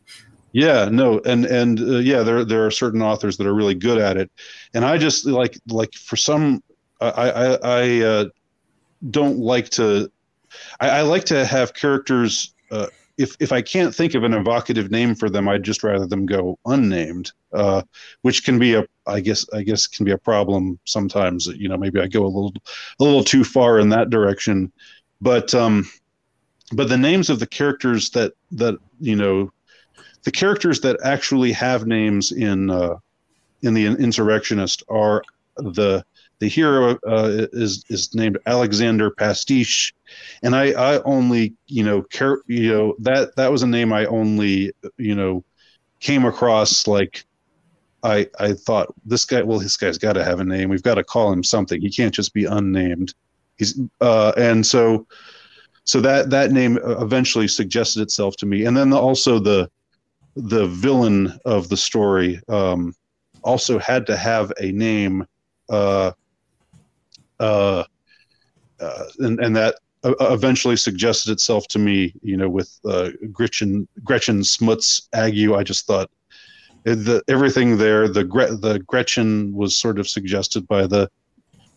Yeah, no, and and uh, yeah, there there are certain authors that are really good at it, and I just like like for some, I I, I uh, don't like to, I, I, like to have characters. Uh, if if I can't think of an evocative name for them, I'd just rather them go unnamed, uh, which can be a I guess I guess can be a problem sometimes. You know, maybe I go a little a little too far in that direction, but um, but the names of the characters that that you know the characters that actually have names in uh, in the insurrectionist are the the hero uh, is is named Alexander Pastiche, and I I only you know care you know that that was a name I only you know came across like I I thought this guy well this guy's got to have a name. We've got to call him something. He can't just be unnamed. He's uh, and so so that that name eventually suggested itself to me, and then also the the villain of the story um, also had to have a name, uh, uh, uh, and and that eventually suggested itself to me. You know, with uh, Gretchen Gretchen Smuts Ague, I just thought the everything there. The the Gretchen was sort of suggested by the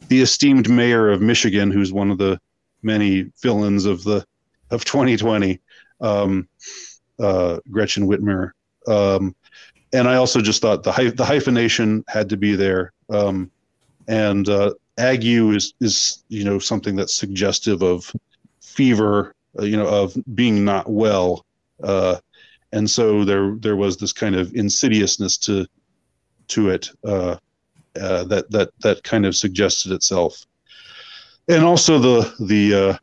the esteemed mayor of Michigan, who's one of the many villains of the of 2020, um, uh, Gretchen Whitmer. Um, and I also just thought the hy- the hyphenation had to be there, um, and uh, ague is is you know something that's suggestive of fever, uh, you know, of being not well. Uh, and so there there was this kind of insidiousness to to it uh, uh, that that that kind of suggested itself, and also the the uh,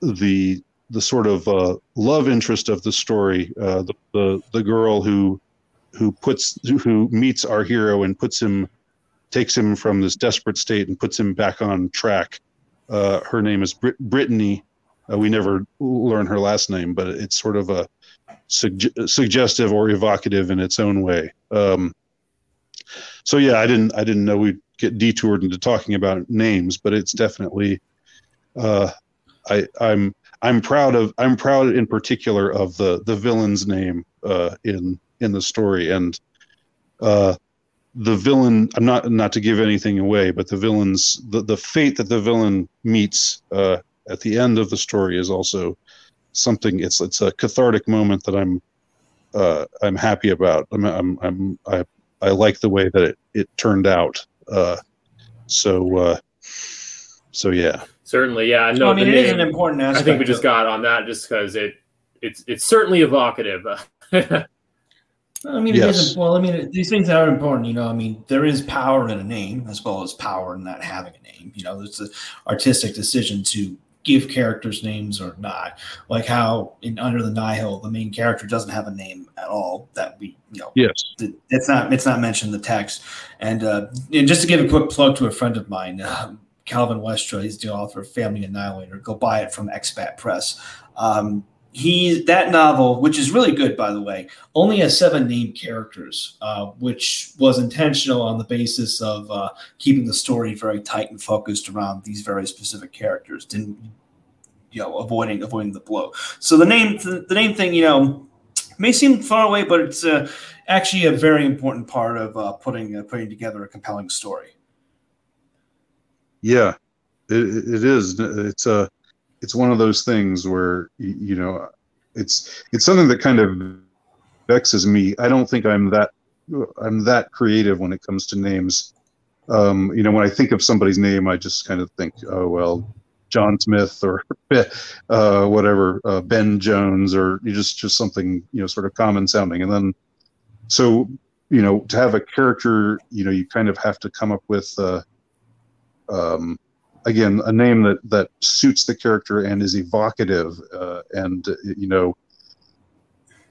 the the sort of uh, love interest of the story, uh, the, the the girl who who puts who meets our hero and puts him takes him from this desperate state and puts him back on track. Uh, her name is Brit- Brittany. we never learn her last name, but it's sort of a sug- suggestive or evocative in its own way. Um, so yeah, I didn't I didn't know we'd get detoured into talking about names, but it's definitely uh, I I'm I'm proud of I'm proud in particular of the the villain's name uh, in in the story and uh, the villain I'm not not to give anything away, but the villain's the, the fate that the villain meets uh, at the end of the story is also something. It's it's a cathartic moment that I'm uh, I'm happy about. I'm, I'm I'm I I like the way that it it turned out. Uh, so uh, so yeah. Certainly, yeah. No, I mean, it name, is an important aspect. I think we just got on that just because it it's it's certainly evocative. I mean, yes. it isn't. Well, I mean, these things are important. You know, I mean, there is power in a name as well as power in not having a name. You know, it's an artistic decision to give characters names or not. Like how in Under the Nihil, the main character doesn't have a name at all. That we, you know, yes, it's not it's not mentioned in the text. And, uh, and just to give a quick plug to a friend of mine, [laughs] um, Calvin Westra, he's the author of Family Annihilator. Go buy it from Expat Press. Um, he that novel, which is really good by the way, only has seven named characters, uh, which was intentional on the basis of uh, keeping the story very tight and focused around these very specific characters. Didn't you know avoiding avoiding the blow. So the name the, the name thing, you know, may seem far away, but it's uh, actually a very important part of uh, putting uh, putting together a compelling story. Yeah, it, it is. It's a it's one of those things where you know it's it's something that kind of vexes me. I don't think I'm that I'm that creative when it comes to names. Um, you know, when I think of somebody's name, I just kind of think, oh well, John Smith or [laughs] uh, whatever, uh, Ben Jones, or just just something you know sort of common sounding. And then, so you know, to have a character, you know, you kind of have to come up with. Uh, um, again a name that that suits the character and is evocative uh, and you know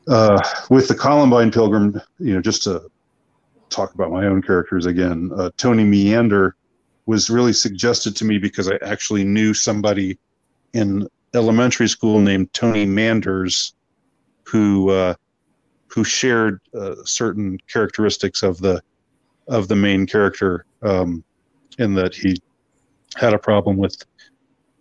uh, with the Columbine Pilgrim, you know, just to talk about my own characters again, uh, Tony Meander was really suggested to me because I actually knew somebody in elementary school named Tony Manders, who uh, who shared uh, certain characteristics of the of the main character, um, in that he had a problem with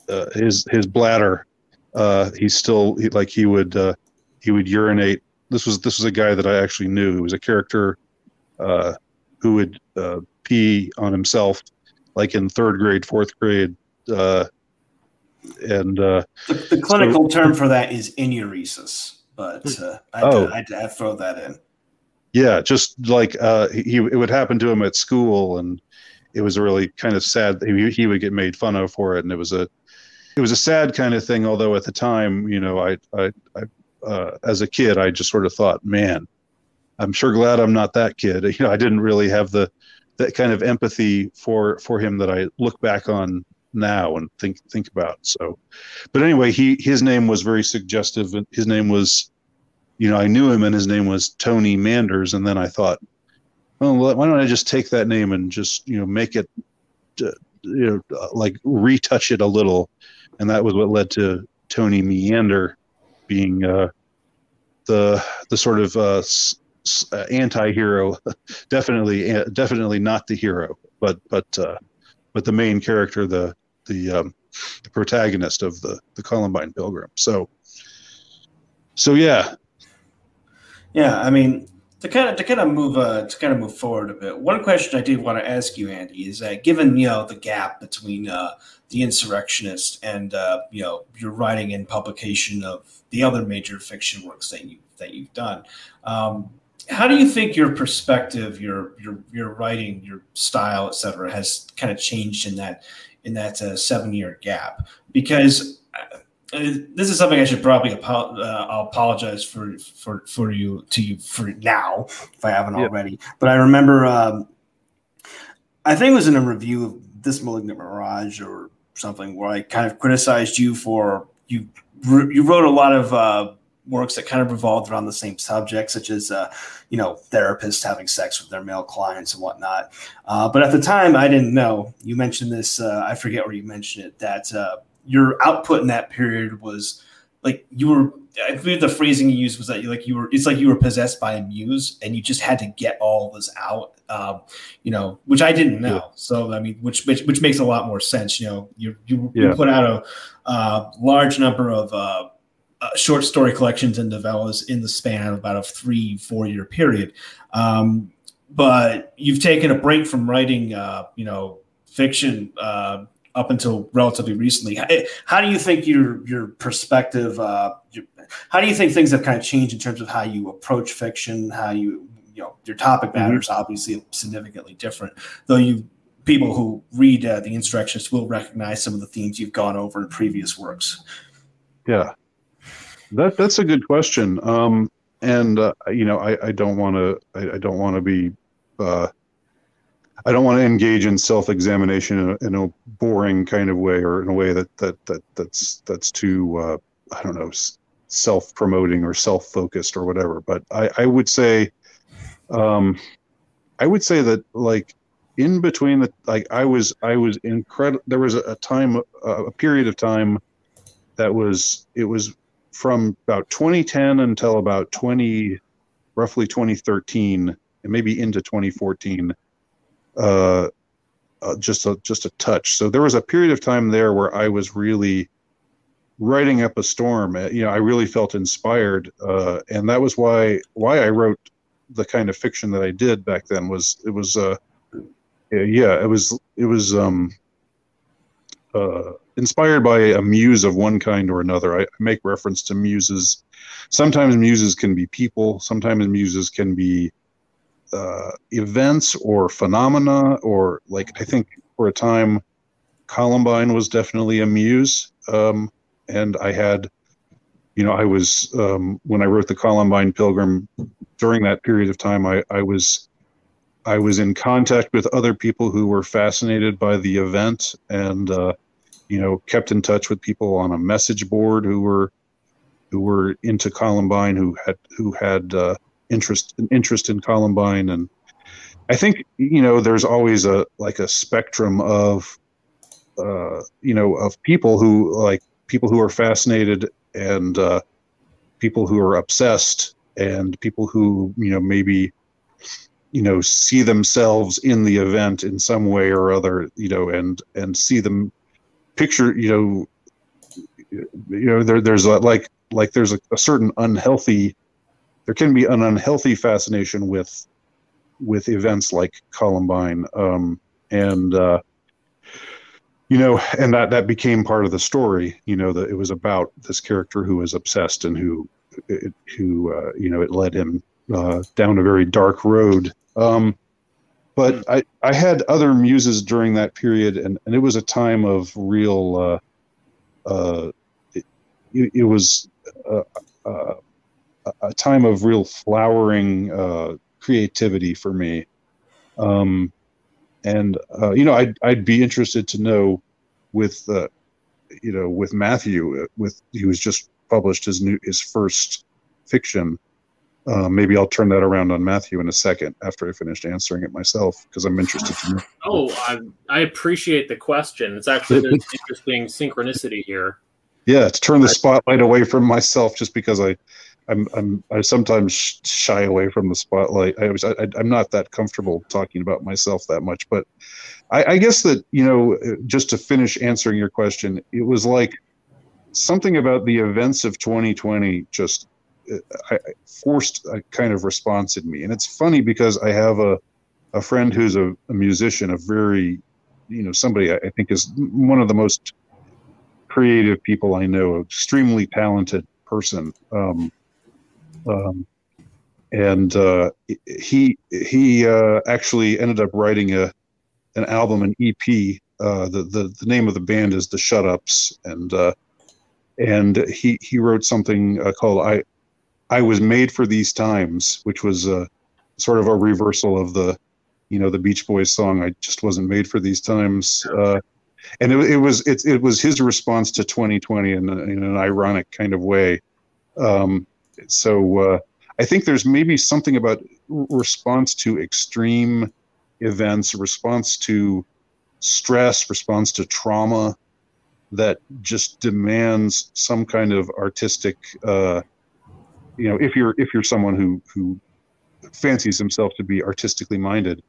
uh, his his bladder. Uh, he's still he, like he would uh, he would urinate. This was this was a guy that I actually knew. He was a character uh, who would uh, pee on himself, like in third grade, fourth grade, uh, and the, the, clinical so, term for that is enuresis. But I oh. I to throw that in. Yeah, just like he it would happen to him at school and it was really kind of sad. He, he would get made fun of for it, and it was a it was a sad kind of thing. Although at the time, you know, I I, I uh, as a kid, I just sort of thought, man, I'm sure glad I'm not that kid. [laughs] You know, I didn't really have the that kind of empathy for for him that I look back on now and think think about. So, but anyway, he his name was very suggestive. His name was, you know, I knew him, and his name was Tony Manders. And then I thought, well, why don't I just take that name and just you know make it uh, you know like retouch it a little, and that was what led to Tony Meander being uh, the the sort of uh, s- uh, anti-hero. [laughs] Definitely uh, definitely not the hero but but uh, but the main character the the um, the protagonist of the the Columbine Pilgrim. So so yeah. Yeah I mean to kind of to kind of move uh, to kind of move forward a bit one question I did want to ask you Andy is that given you know the gap between uh, the insurrectionist and uh, you know your writing and publication of the other major fiction works that you that you've done um, how do you think your perspective, your your your writing, your style, etc., has kind of changed in that in that uh, seven year gap? Because uh, this is something I should probably apo- uh, I'll apologize for for for you to you for now if I haven't already. But I remember um, I think it was in a review of this malignant mirage or something where I kind of criticized you for you you wrote a lot of uh, works that kind of revolved around the same subject, such as uh, you know therapists having sex with their male clients and whatnot. Uh, but at the time, I didn't know. You mentioned this. Uh, I forget where you mentioned it. That uh, your output in that period was like you were. I believe the phrasing you used was that you like you were. It's like you were possessed by a muse, and you just had to get all this out. Um, you know, which I didn't know. Yeah. So I mean, which, which which makes a lot more sense. You know, you you, yeah. you put out a uh, large number of uh, uh, short story collections and novellas in the span of about a three four year period um, but you've taken a break from writing uh, you know fiction uh, up until relatively recently how, do you think your your perspective uh, your, how do you think things have kind of changed in terms of how you approach fiction how you you know your topic mm-hmm. matters mm-hmm. obviously significantly different though you people who read uh, the insurrectionist will recognize some of the themes you've gone over in previous works yeah that that's a good question. Um, and uh, you know, I, I don't want to I, I, don't want to be uh, I don't want to engage in self-examination in a, in a, boring kind of way or in a way that that that that's that's too uh, I don't know self-promoting or self-focused or whatever. But I, I would say um, I would say that like in between the like I was I was incredible. There was a, time a period of time that was it was from about 2010 until about 20 roughly 2013 and maybe into 2014 uh, uh, just a just a touch so there was a period of time there where i was really writing up a storm uh, you know i really felt inspired uh, and that was why why i wrote the kind of fiction that i did back then was it was uh yeah it was it was um uh inspired by a muse of one kind or another. I make reference to muses. Sometimes muses can be people. Sometimes muses can be uh, events or phenomena. Or like I think for a time, Columbine was definitely a muse. Um, and I had, you know, I was um, when I wrote the Columbine Pilgrim. During that period of time, I, I was I was in contact with other people who were fascinated by the event and uh, you know, kept in touch with people on a message board who were who were into Columbine, who had who had uh, interest interest in Columbine, and I think you know there's always a like a spectrum of uh, you know of people who like people who are fascinated and uh, people who are obsessed and people who you know maybe you know see themselves in the event in some way or other you know and and see them picture you know you know there, there's a, like like there's a, a, certain unhealthy there can be an unhealthy fascination with with events like columbine um, and uh, you know and that that became part of the story you know that it was about this character who was obsessed and who it, who uh, you know it led him uh, down a very dark road um, but. I, I had other muses during that period, and, and it was a time of real. Uh, uh, it, it was a, a, a, time of real flowering uh, creativity for me, um, and uh, you know I'd I'd be interested to know with uh, you know with Matthew uh, with he was just published his new his first fiction uh, maybe I'll turn that around on Matthew in a second after I finished answering it myself because I'm interested to know. Oh, I, I appreciate the question. It's actually there's interesting synchronicity here. Yeah, to turn the spotlight away from myself just because I, I'm, I'm I sometimes shy away from the spotlight. I was I, I'm not that comfortable talking about myself that much, but I, I guess that you know just to finish answering your question, it was like something about the events of 2020 just I, forced a kind of response in me. And it's funny because I have a, a friend who's a, a musician, a very, you know, somebody I think is one of the most creative people I know, extremely talented person. Um, um, and uh, he he uh, actually ended up writing a an album, an EP. Uh, the, the the name of the band is the Shut Ups, and uh, and he he wrote something uh, called I I was made for these times, which was a sort of a reversal of the, you know, the Beach Boys song. I just wasn't made for these times. Uh, and it, it, was it, it was his response to 2020 in, in an ironic kind of way. Um, so uh, I think there's maybe something about response to extreme events, response to stress, response to trauma that just demands some kind of artistic uh, you know if you're if you're someone who who fancies himself to be artistically minded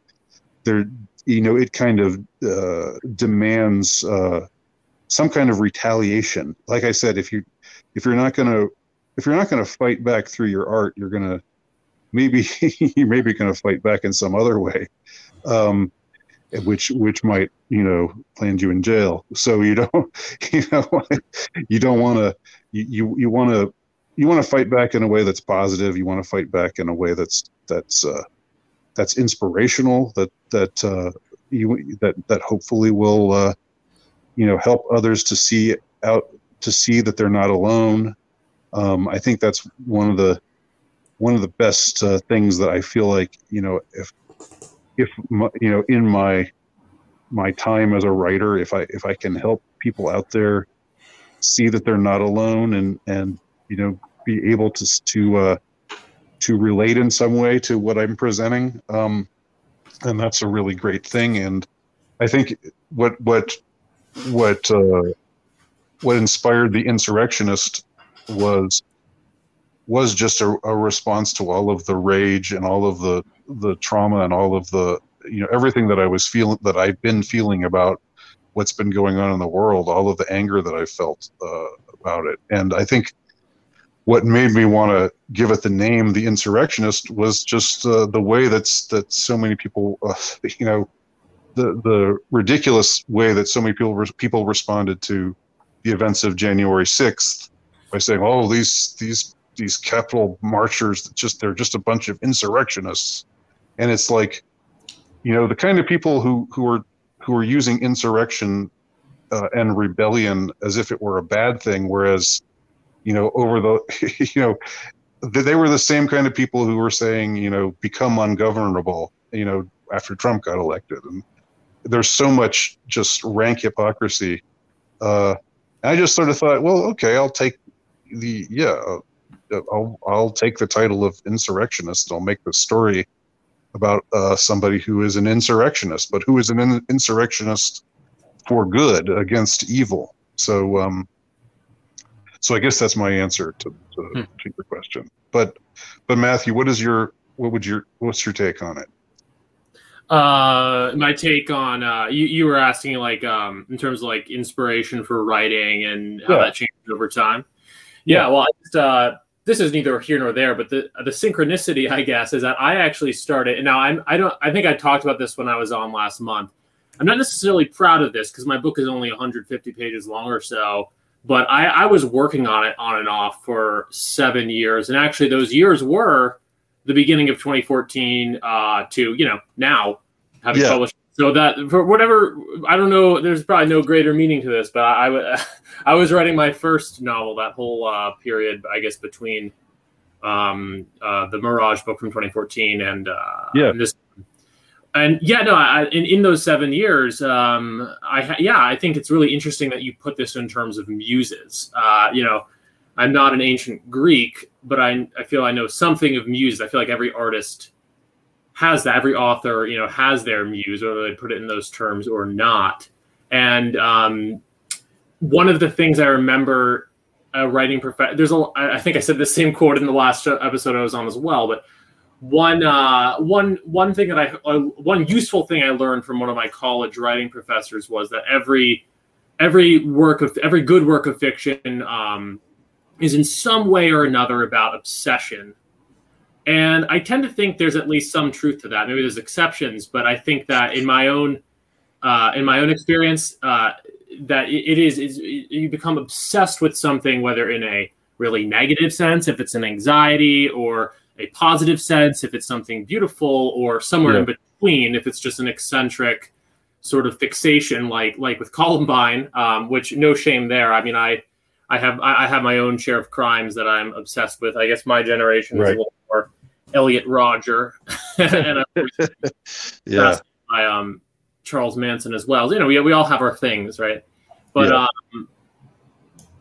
there you know it kind of uh, demands uh, some kind of retaliation. Like i said if you if you're not going to if you're not going to fight back through your art you're going to maybe [laughs] you maybe going to fight back in some other way um, which which might you know land you in jail so you don't [laughs] you know you don't want to you you, you want to you want to fight back in a way that's positive. You want to fight back in a way that's that's uh, that's inspirational. That that uh, you that that hopefully will uh, you know help others to see out to see that they're not alone. Um, I think that's one of the one of the best uh, things that I feel like you know if if my, you know in my my time as a writer if I if I can help people out there see that they're not alone and and you know be able to to uh, to relate in some way to what I'm presenting, um, and that's a really great thing. And I think what what what uh, what inspired the insurrectionist was was just a, a, response to all of the rage and all of the the trauma and all of the you know everything that I was feeling that I've been feeling about what's been going on in the world, all of the anger that I felt uh, about it, and I think what made me want to give it the name the insurrectionist was just uh, the way that's that so many people uh, [laughs] you know the the ridiculous way that so many people people responded to the events of January 6th by saying oh these these these capital marchers just they're just a bunch of insurrectionists and it's like you know the kind of people who who are who are using insurrection uh, and rebellion as if it were a bad thing whereas you know, over the, [laughs] you know, they were the same kind of people who were saying, you know, become ungovernable, you know, after Trump got elected. And there's so much just rank hypocrisy. Uh, I just sort of thought, well, okay, I'll take the, yeah, uh, I'll, I'll take the title of insurrectionist. I'll make the story about uh, somebody who is an insurrectionist, but who is an in- insurrectionist for good against evil. So, um, so I guess that's my answer to, to, hmm. to your question. But but Matthew, what is your what would your what's your take on it? Uh, my take on uh, you, you were asking like um, in terms of like inspiration for writing and how yeah. that changed over time. Yeah, well, just, uh, this is neither here nor there, but the the synchronicity, I guess, is that I actually started. And now I'm I don't I think I talked about this when I was on last month. I'm not necessarily proud of this because my book is only 150 pages long or so but I, I, was working on it on and off for seven years, and actually those years were the beginning of 2014 uh, to you know now having yeah. published. So that for whatever I don't know, there's probably no greater meaning to this, but I, I, [laughs] I was writing my first novel that whole uh, period, I guess between um, uh, the Mirage book from 2014 and uh, yeah. And this and yeah, no, I, in, in those seven years, um, I yeah, I think it's really interesting that you put this in terms of muses. Uh, you know, I'm not an ancient Greek, but I I feel I know something of muses. I feel like every artist has that. Every author, you know, has their muse, whether they put it in those terms or not. And um, one of the things I remember a writing professor. There's a. I think I said the same quote in the last episode I was on as well. But one uh, one one thing that I uh, one useful thing I learned from one of my college writing professors was that every every work of every good work of fiction um, is in some way or another about obsession. And I tend to think there's at least some truth to that. Maybe there's exceptions, but I think that in my own uh, in my own experience, uh, that it is is you become obsessed with something, whether in a really negative sense, if it's an anxiety, or a positive sense, if it's something beautiful, or somewhere yeah. in between, if it's just an eccentric sort of fixation, like like with [laughs] Columbine, um, which no shame there. I mean, I I have I have my own share of crimes that I'm obsessed with. I guess my generation right. is a little Elliot Rodger, [laughs] and [laughs] yeah, by um, Charles Manson as well. You know, we we all have our things, right? But yeah. um,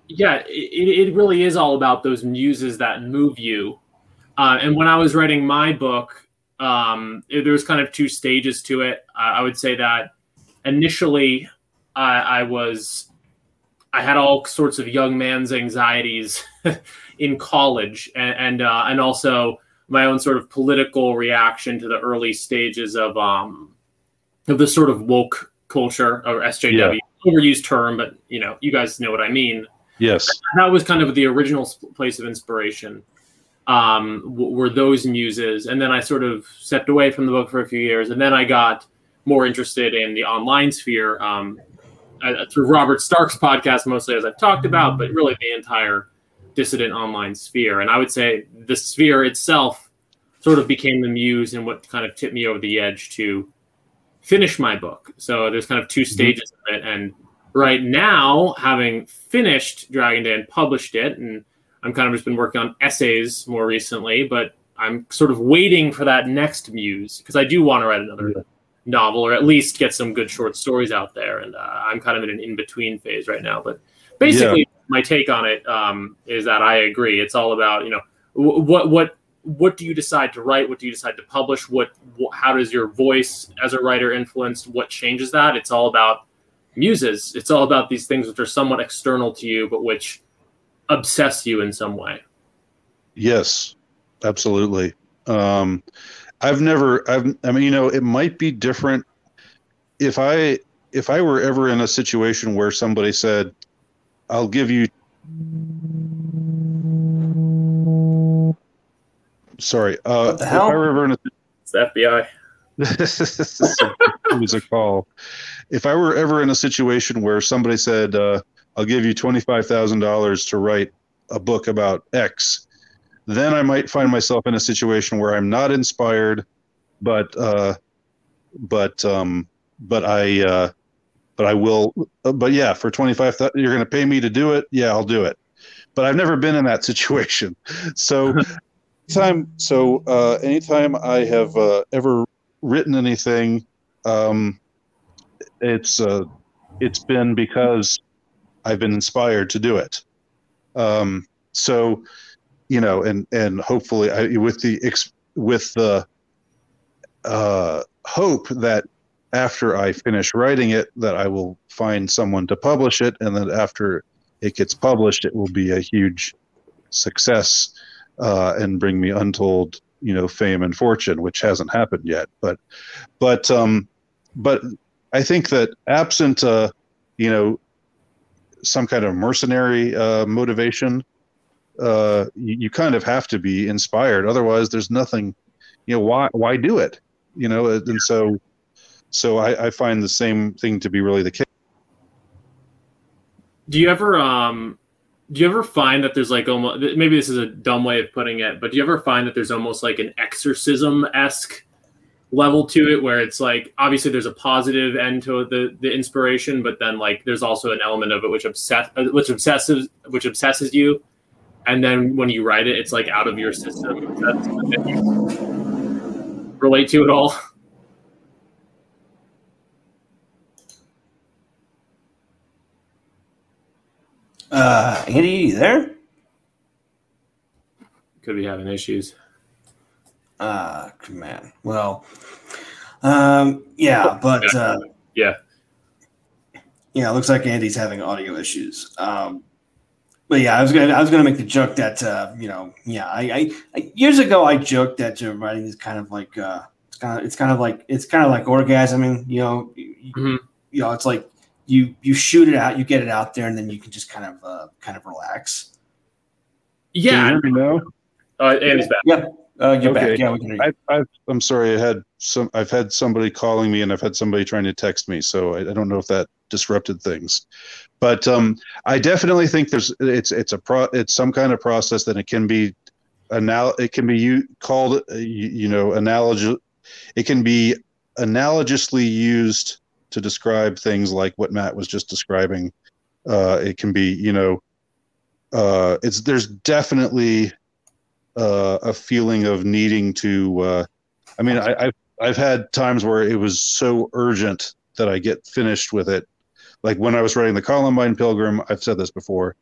yeah, it, it really is all about those muses that move you. Uh, and when I was writing my book, um, it, there was kind of two stages to it. I would say that initially, I, I was I had all sorts of young man's anxieties [laughs] in college, and and, uh, and also my own sort of political reaction to the early stages of um of this sort of woke culture or SJW. Yeah. Overused term, but you know, you guys know what I mean. Yes, that was kind of the original place of inspiration. Um, were those muses, and then I sort of stepped away from the book for a few years, and then I got more interested in the online sphere um, through Robert Stark's podcast, mostly as I've talked about, but really the entire dissident online sphere. And I would say the sphere itself sort of became the muse and what kind of tipped me over the edge to finish my book. So there's kind of two mm-hmm. stages mm-hmm. of it. And right now, having finished Dragon Day and published it, and I'm kind of just been working on essays more recently, but I'm sort of waiting for that next muse because I do want to write another yeah. novel or at least get some good short stories out there. And uh, I'm kind of in an in between phase right now. But basically, yeah. my take on it um, is that I agree. It's all about you know what what what do you decide to write? What do you decide to publish? What, how does your voice as a writer influence? What changes that? It's all about muses. It's all about these things which are somewhat external to you, but which obsess you in some way. Yes, absolutely. Um, I've never. I've. I mean, you know, it might be different if I if I were ever in a situation where somebody said, "I'll give you." Sorry. Uh, what the hell? If I were ever in a, it's the FBI. [laughs] it was a call. If I were ever in a situation where somebody said, uh, "I'll give you twenty five thousand dollars to write a book about X," then I might find myself in a situation where I'm not inspired, but uh, but um, but I uh, but I will. But yeah, for twenty five, you're going to pay me to do it. Yeah, I'll do it. But I've never been in that [laughs] situation, so time so uh, anytime I have uh, ever written anything, um, it's uh, it's been because I've been inspired to do it. Um, so you know, and and hopefully I, with the with the uh, hope that after I finish writing it, that I will find someone to publish it, and that after it gets published, it will be a huge success uh, and bring me untold you know fame and fortune which hasn't happened yet. But but um but i think that absent uh you know some kind of mercenary uh motivation uh you, you kind of have to be inspired. Otherwise there's nothing you know why why do it? You know and so so i i find the same thing to be really the case. Do you ever um do you ever find that there's like almost maybe this is a dumb way of putting it, but do you ever find that there's almost like an exorcism esque level to it where it's like obviously there's a positive end to the the inspiration, but then like there's also an element of it which obsess uh, which obsesses which obsesses you, and then when you write it, it's like out of your system. Relate to it all. Uh, Andy, you there? could be having issues. Ah, uh, man. Well, um, yeah, [laughs] but uh, yeah, yeah, it looks like Andy's having audio issues. Um, but yeah, I was gonna I was gonna make the joke that uh, you know, yeah, I, I, I years ago I joked that uh, writing is kind of like uh, it's kind of it's kind of like it's kind of like orgasming, you know, mm-hmm. you know, it's like you you shoot it out, you get it out there, and then you can just kind of uh, kind of relax. Yeah, you know. Uh, Andy's back. Yeah, uh, you're okay. back. Yeah, we can. I, I've, I'm sorry. I had some. I've had somebody calling me, and I've had somebody trying to text me. So I, I don't know if that disrupted things. But um, I definitely think there's it's it's a pro it's some kind of process that it can be anal it can be u- called uh, you, you know analog it can be analogously used to describe things like what Matt was just describing. Uh, it can be you know uh, it's there's definitely uh, a feeling of needing to. Uh, I mean, I, I've I've had times where it was so urgent that I get finished with it. Like when I was writing the Columbine Pilgrim, I've said this before.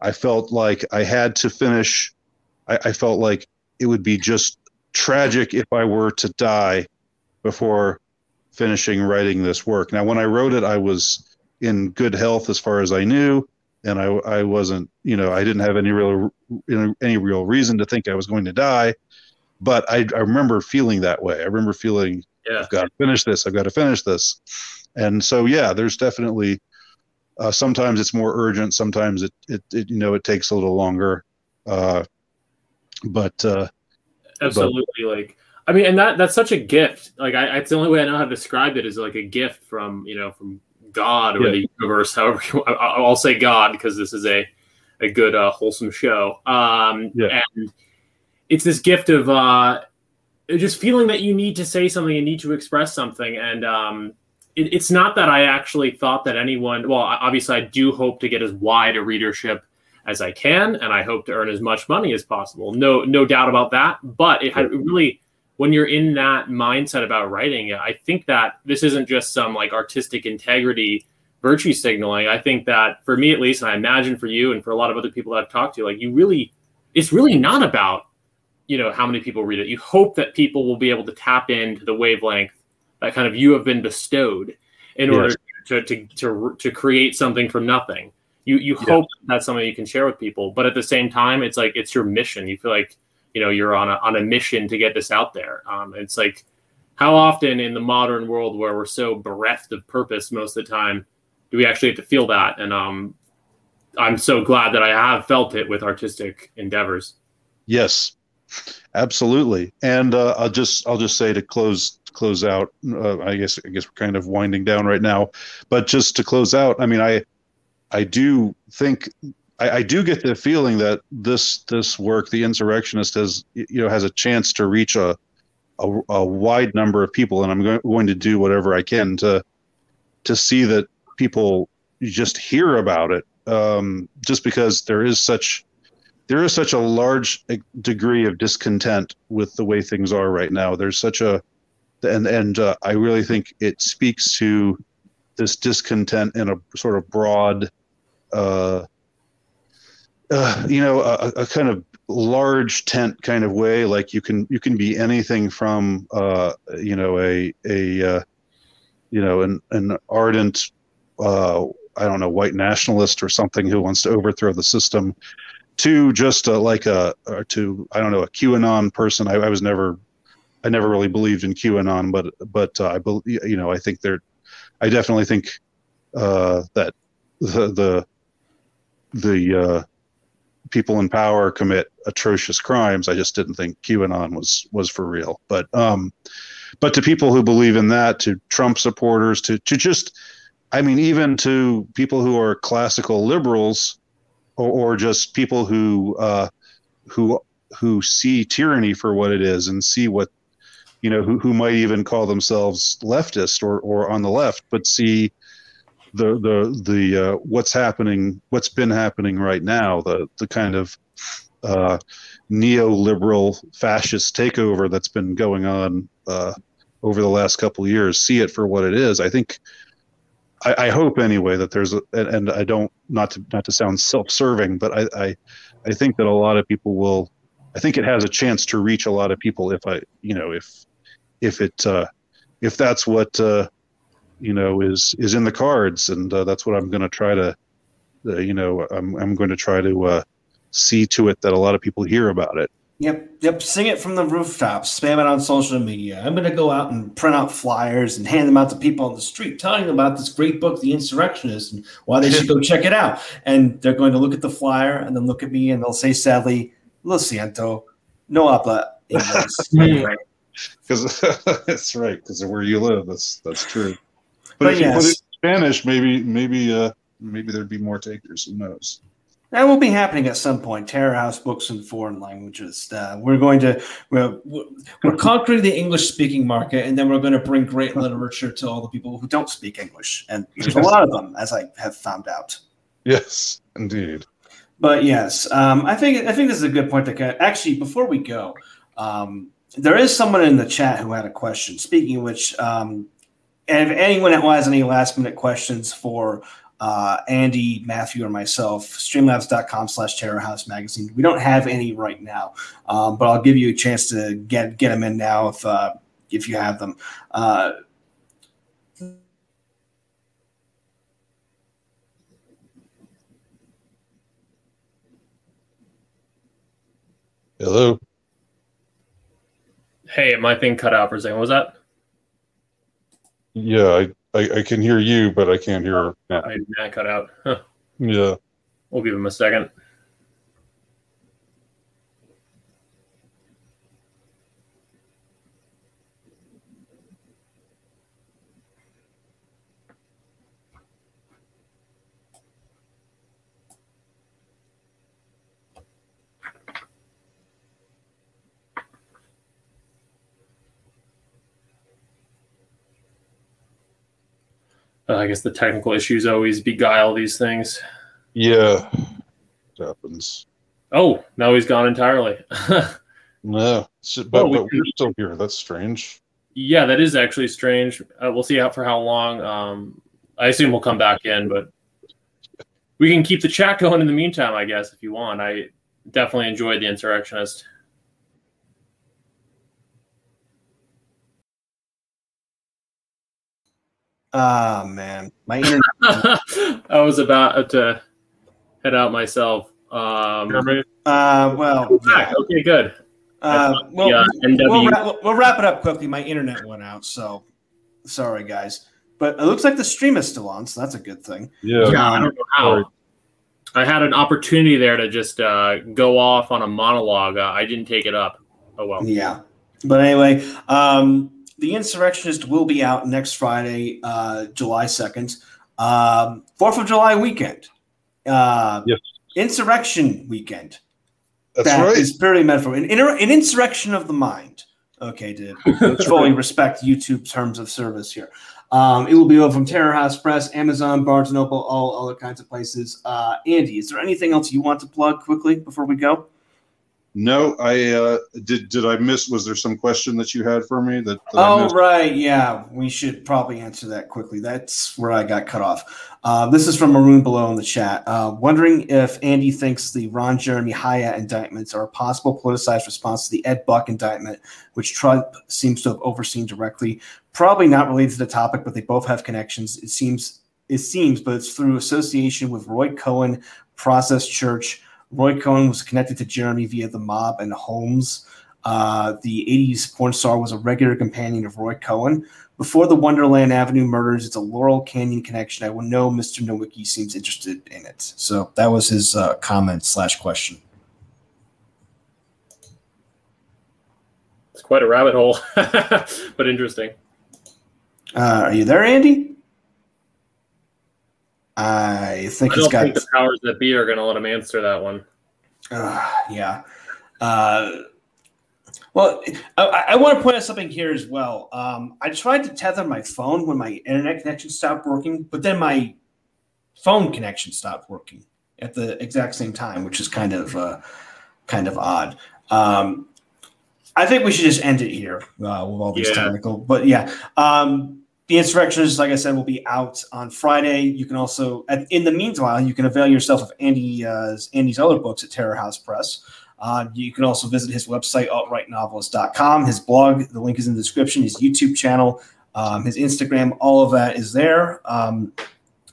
I felt like I had to finish. I, I felt like it would be just tragic if I were to die before finishing writing this work. Now, when I wrote it, I was in good health as far as I knew and I, I wasn't, you know, I didn't have any real, any real reason to think I was going to die. But I, I remember feeling that way. I remember feeling, yeah. I've got to finish this. I've got to finish this. And so, yeah, there's definitely, uh, sometimes it's more urgent. Sometimes it, it, it, you know, it takes a little longer. Uh, but, uh, absolutely. But, like, I mean, and that, that's such a gift. Like I, it's the only way I know how to describe it is like a gift from, you know, from God or yeah. the universe, however you, I, will say God because this is a a good uh, wholesome show. Um, yeah. And it's this gift of uh, just feeling that you need to say something and need to express something. And um, it, it's not that I actually thought that anyone. Well, obviously, I do hope to get as wide a readership as I can, and I hope to earn as much money as possible. No, no doubt about that. But it had really when you're in that mindset about writing, I think that this isn't just some like artistic integrity virtue signaling. I think that for me at least, and I imagine for you and for a lot of other people that I've talked to, like you really, it's really not about, you know, how many people read it. You hope that people will be able to tap into the wavelength that kind of you have been bestowed in yes. order to, to, to, to create something from nothing. You, you yeah. hope that's something you can share with people, but at the same time, it's like, it's your mission. You feel like, you know you're on a on a mission to get this out there. Um, it's like how often in the modern world where we're so bereft of purpose most of the time do we actually have to feel that? And um, I'm so glad that I have felt it with artistic endeavors. Yes, absolutely. And uh, I'll just I'll just say to close close out. Uh, I guess I guess we're kind of winding down right now, but just to close out, I mean, I I do think I, I, do get the feeling that this this work, the insurrectionist, has you know has a chance to reach a a, a wide number of people, and I'm go- going to do whatever I can to to see that people just hear about it. Um, just because there is such there is such a large degree of discontent with the way things are right now. There's such a and and uh, I really think it speaks to this discontent in a sort of broad uh, uh, you know, a, a, kind of large tent kind of way. Like you can you can be anything from uh, you know a a uh, you know an an ardent uh, I don't know white nationalist or something who wants to overthrow the system to just a, like a or to I don't know a QAnon person. I, I was never I never really believed in QAnon, but but uh, I believe you know I think there I definitely think uh, that the the the uh, people in power commit atrocious crimes. I just didn't think QAnon was was for real. But um, but to people who believe in that, to Trump supporters, to to just, I mean, even to people who are classical liberals, or, or just people who uh, who who see tyranny for what it is and see what you know who, who might even call themselves leftist or or on the left, but see the the the uh, what's happening, what's been happening right now, the the kind of uh, neoliberal fascist takeover that's been going on uh, over the last couple years, see it for what it is. I think, I, I hope anyway that there's a, and I don't not to not to sound self-serving, but I, I I think that a lot of people will I think it has a chance to reach a lot of people if I, you know, if if it uh, if that's what uh, you know is is in the cards, and uh, that's what I'm going to try to, uh, you know, I'm I'm going to try to uh, see to it that a lot of people hear about it. Yep, yep. Sing it from the rooftops, spam it on social media. I'm going to go out and print out flyers and hand them out to people on the street, telling them about this great book, The Insurrectionist, and why they should go [laughs] check it out. And they're going to look at the flyer and then look at me and they'll say sadly, Lo siento, no habla. [laughs] Because [laughs] that's right, because of where you live. That's that's true. But, But if you put yes. it in Spanish, maybe maybe uh, maybe there'd be more takers. Who knows? That will be happening at some point. Terror House books in foreign languages. Uh, we're going to we're, we're conquering the English speaking market, and then we're going to bring great literature to all the people who don't speak English, and there's a lot of them, as I have found out. Yes, indeed. But yes, um, I think I think this is a good point to cut. Actually, before we go, um, there is someone in the chat who had a question. Speaking of which, um, and if anyone has any last minute questions for uh, Andy, Matthew, or myself, streamlabs.com slash terror house magazine. We don't have any right now, um, but I'll give you a chance to get get them in now if uh, if you have them. Uh, Hello. Hey, my thing cut out for a second. What was that? Yeah, I, I, I can hear you, but I can't hear oh, Matt. My Matt cut out. Huh. [laughs] Yeah. We'll give him a second. Uh, I guess the technical issues always beguile these things. Yeah. It happens. Oh, now he's gone entirely. [laughs] No. But, we but we're still here. That's strange. yeah, that is actually strange. Uh, we'll see how for how long. Um, I assume we'll come back in, but we can keep the chat [laughs] going in the meantime, I guess, if you want. I definitely enjoyed the insurrectionist. Ah man, my [laughs] internet. I was about to head out myself. Um, Uh, well, back. yeah. Okay, good. Uh, well, yeah, NW. we'll, wrap, we'll wrap it up quickly. My internet went out, so sorry, guys. But it looks like the stream is still on, so that's a good thing. Yeah. Yeah, I don't know how. I had an opportunity there to just uh, go off on a monologue. Uh, I didn't take it up. Oh well. Yeah. But anyway, um, The Insurrectionist will be out next Friday, uh, July 2nd. Um, 4th of July weekend. Uh, Yes. Insurrection weekend. That's That right. is purely metaphor. An, an insurrection of the mind. Okay, to [laughs] fully respect YouTube terms of service here. Um, it will be over from Terror House Press, Amazon, Barnes and Noble, all other kinds of places. Uh, Andy, is there anything else you want to plug quickly before we go? No, I uh, did. Did I miss? Was there some question that you had for me that? that Oh, right. Yeah, we should probably answer that quickly. That's where I got cut off. Uh, this is from Maroon Below in the chat. Uh, wondering if Andy thinks the Ron Jeremy Hyatt indictments are a possible politicized response to the Ed Buck indictment, which Trump seems to have overseen directly. Probably not related to the topic, but they both have connections. It seems. It seems, but it's through association with Roy Cohn, Process Church. Roy Cohn was connected to Jeremy via the mob and Holmes. Uh, the 80s porn star was a regular companion of Roy Cohn. Before the Wonderland Avenue murders, it's a Laurel Canyon connection. I will know Mr. Nowicki seems interested in it. So that was his uh, comment slash question. It's quite a rabbit hole, [laughs] but interesting. Uh, are you there, Andy? I think I he's don't got. think the powers that be are going to let him answer that one. Uh, yeah. Uh, well, I, I want to point out something here as well. Um, I tried to tether my phone when my internet connection stopped working, but then my phone connection stopped working at the exact same time, which is kind of uh, kind of odd. Um, I think we should just end it here uh, with all these Yeah. technical. But yeah, um, the insurrectionists, like I said, will be out on Friday. You can also, in the meanwhile, you can avail yourself of Andy uh, Andy's other books at Terror House Press. Uh, you can also visit his website, altrightnovelist.com, his blog, the link is in the description, his YouTube channel, um, his Instagram, all of that is there. Um,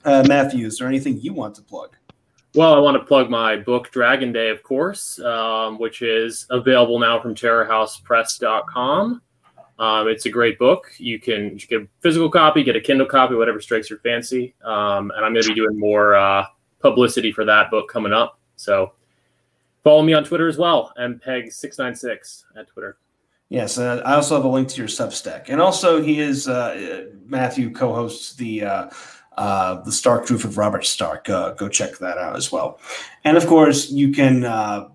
uh, Matthew, is there anything you want to plug? Well, I want to plug my book, Dragon Day, of course, um, which is available now from terrorhousepress.com. Um, it's a great book. You can you get a physical copy, get a Kindle copy, whatever strikes your fancy. Um, and I'm going to be doing more uh, publicity for that book coming up. So follow me on Twitter as well, mpeg696 at Twitter. Yes, uh, I also have a link to your Substack, and also he is uh, Matthew co-hosts the uh, uh, the Stark Truth of Robert Stark. Uh, go check that out as well, and of course you can uh,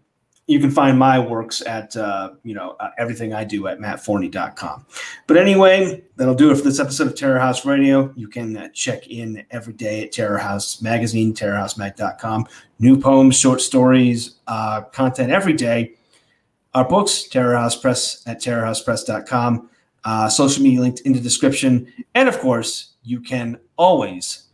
you can find my works at uh, you know uh, everything I do at mattforney.com. But anyway, that'll do it for this episode of Terror House Radio. You can uh, check in every day at Terror House Magazine, terrorhousemag.com. New poems, short stories, uh, content every day. Our books, Terror House Press at terrorhousepress.com. Uh, social media linked in the description, and of course, you can always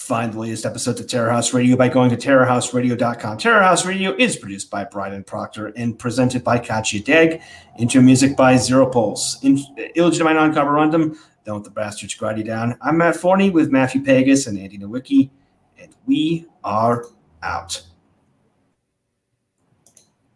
find the latest episodes of Terror House Radio by going to terrorhouseradio.com. Terror House Radio is produced by Bryden Proctor and presented by Katia Deg. Intro music by XeroPulse. In, illegitimi non carborundum. Don't the bastards grind you down. I'm Matt Forney with Matthew Pegas and Andy Nowicki, and we are out.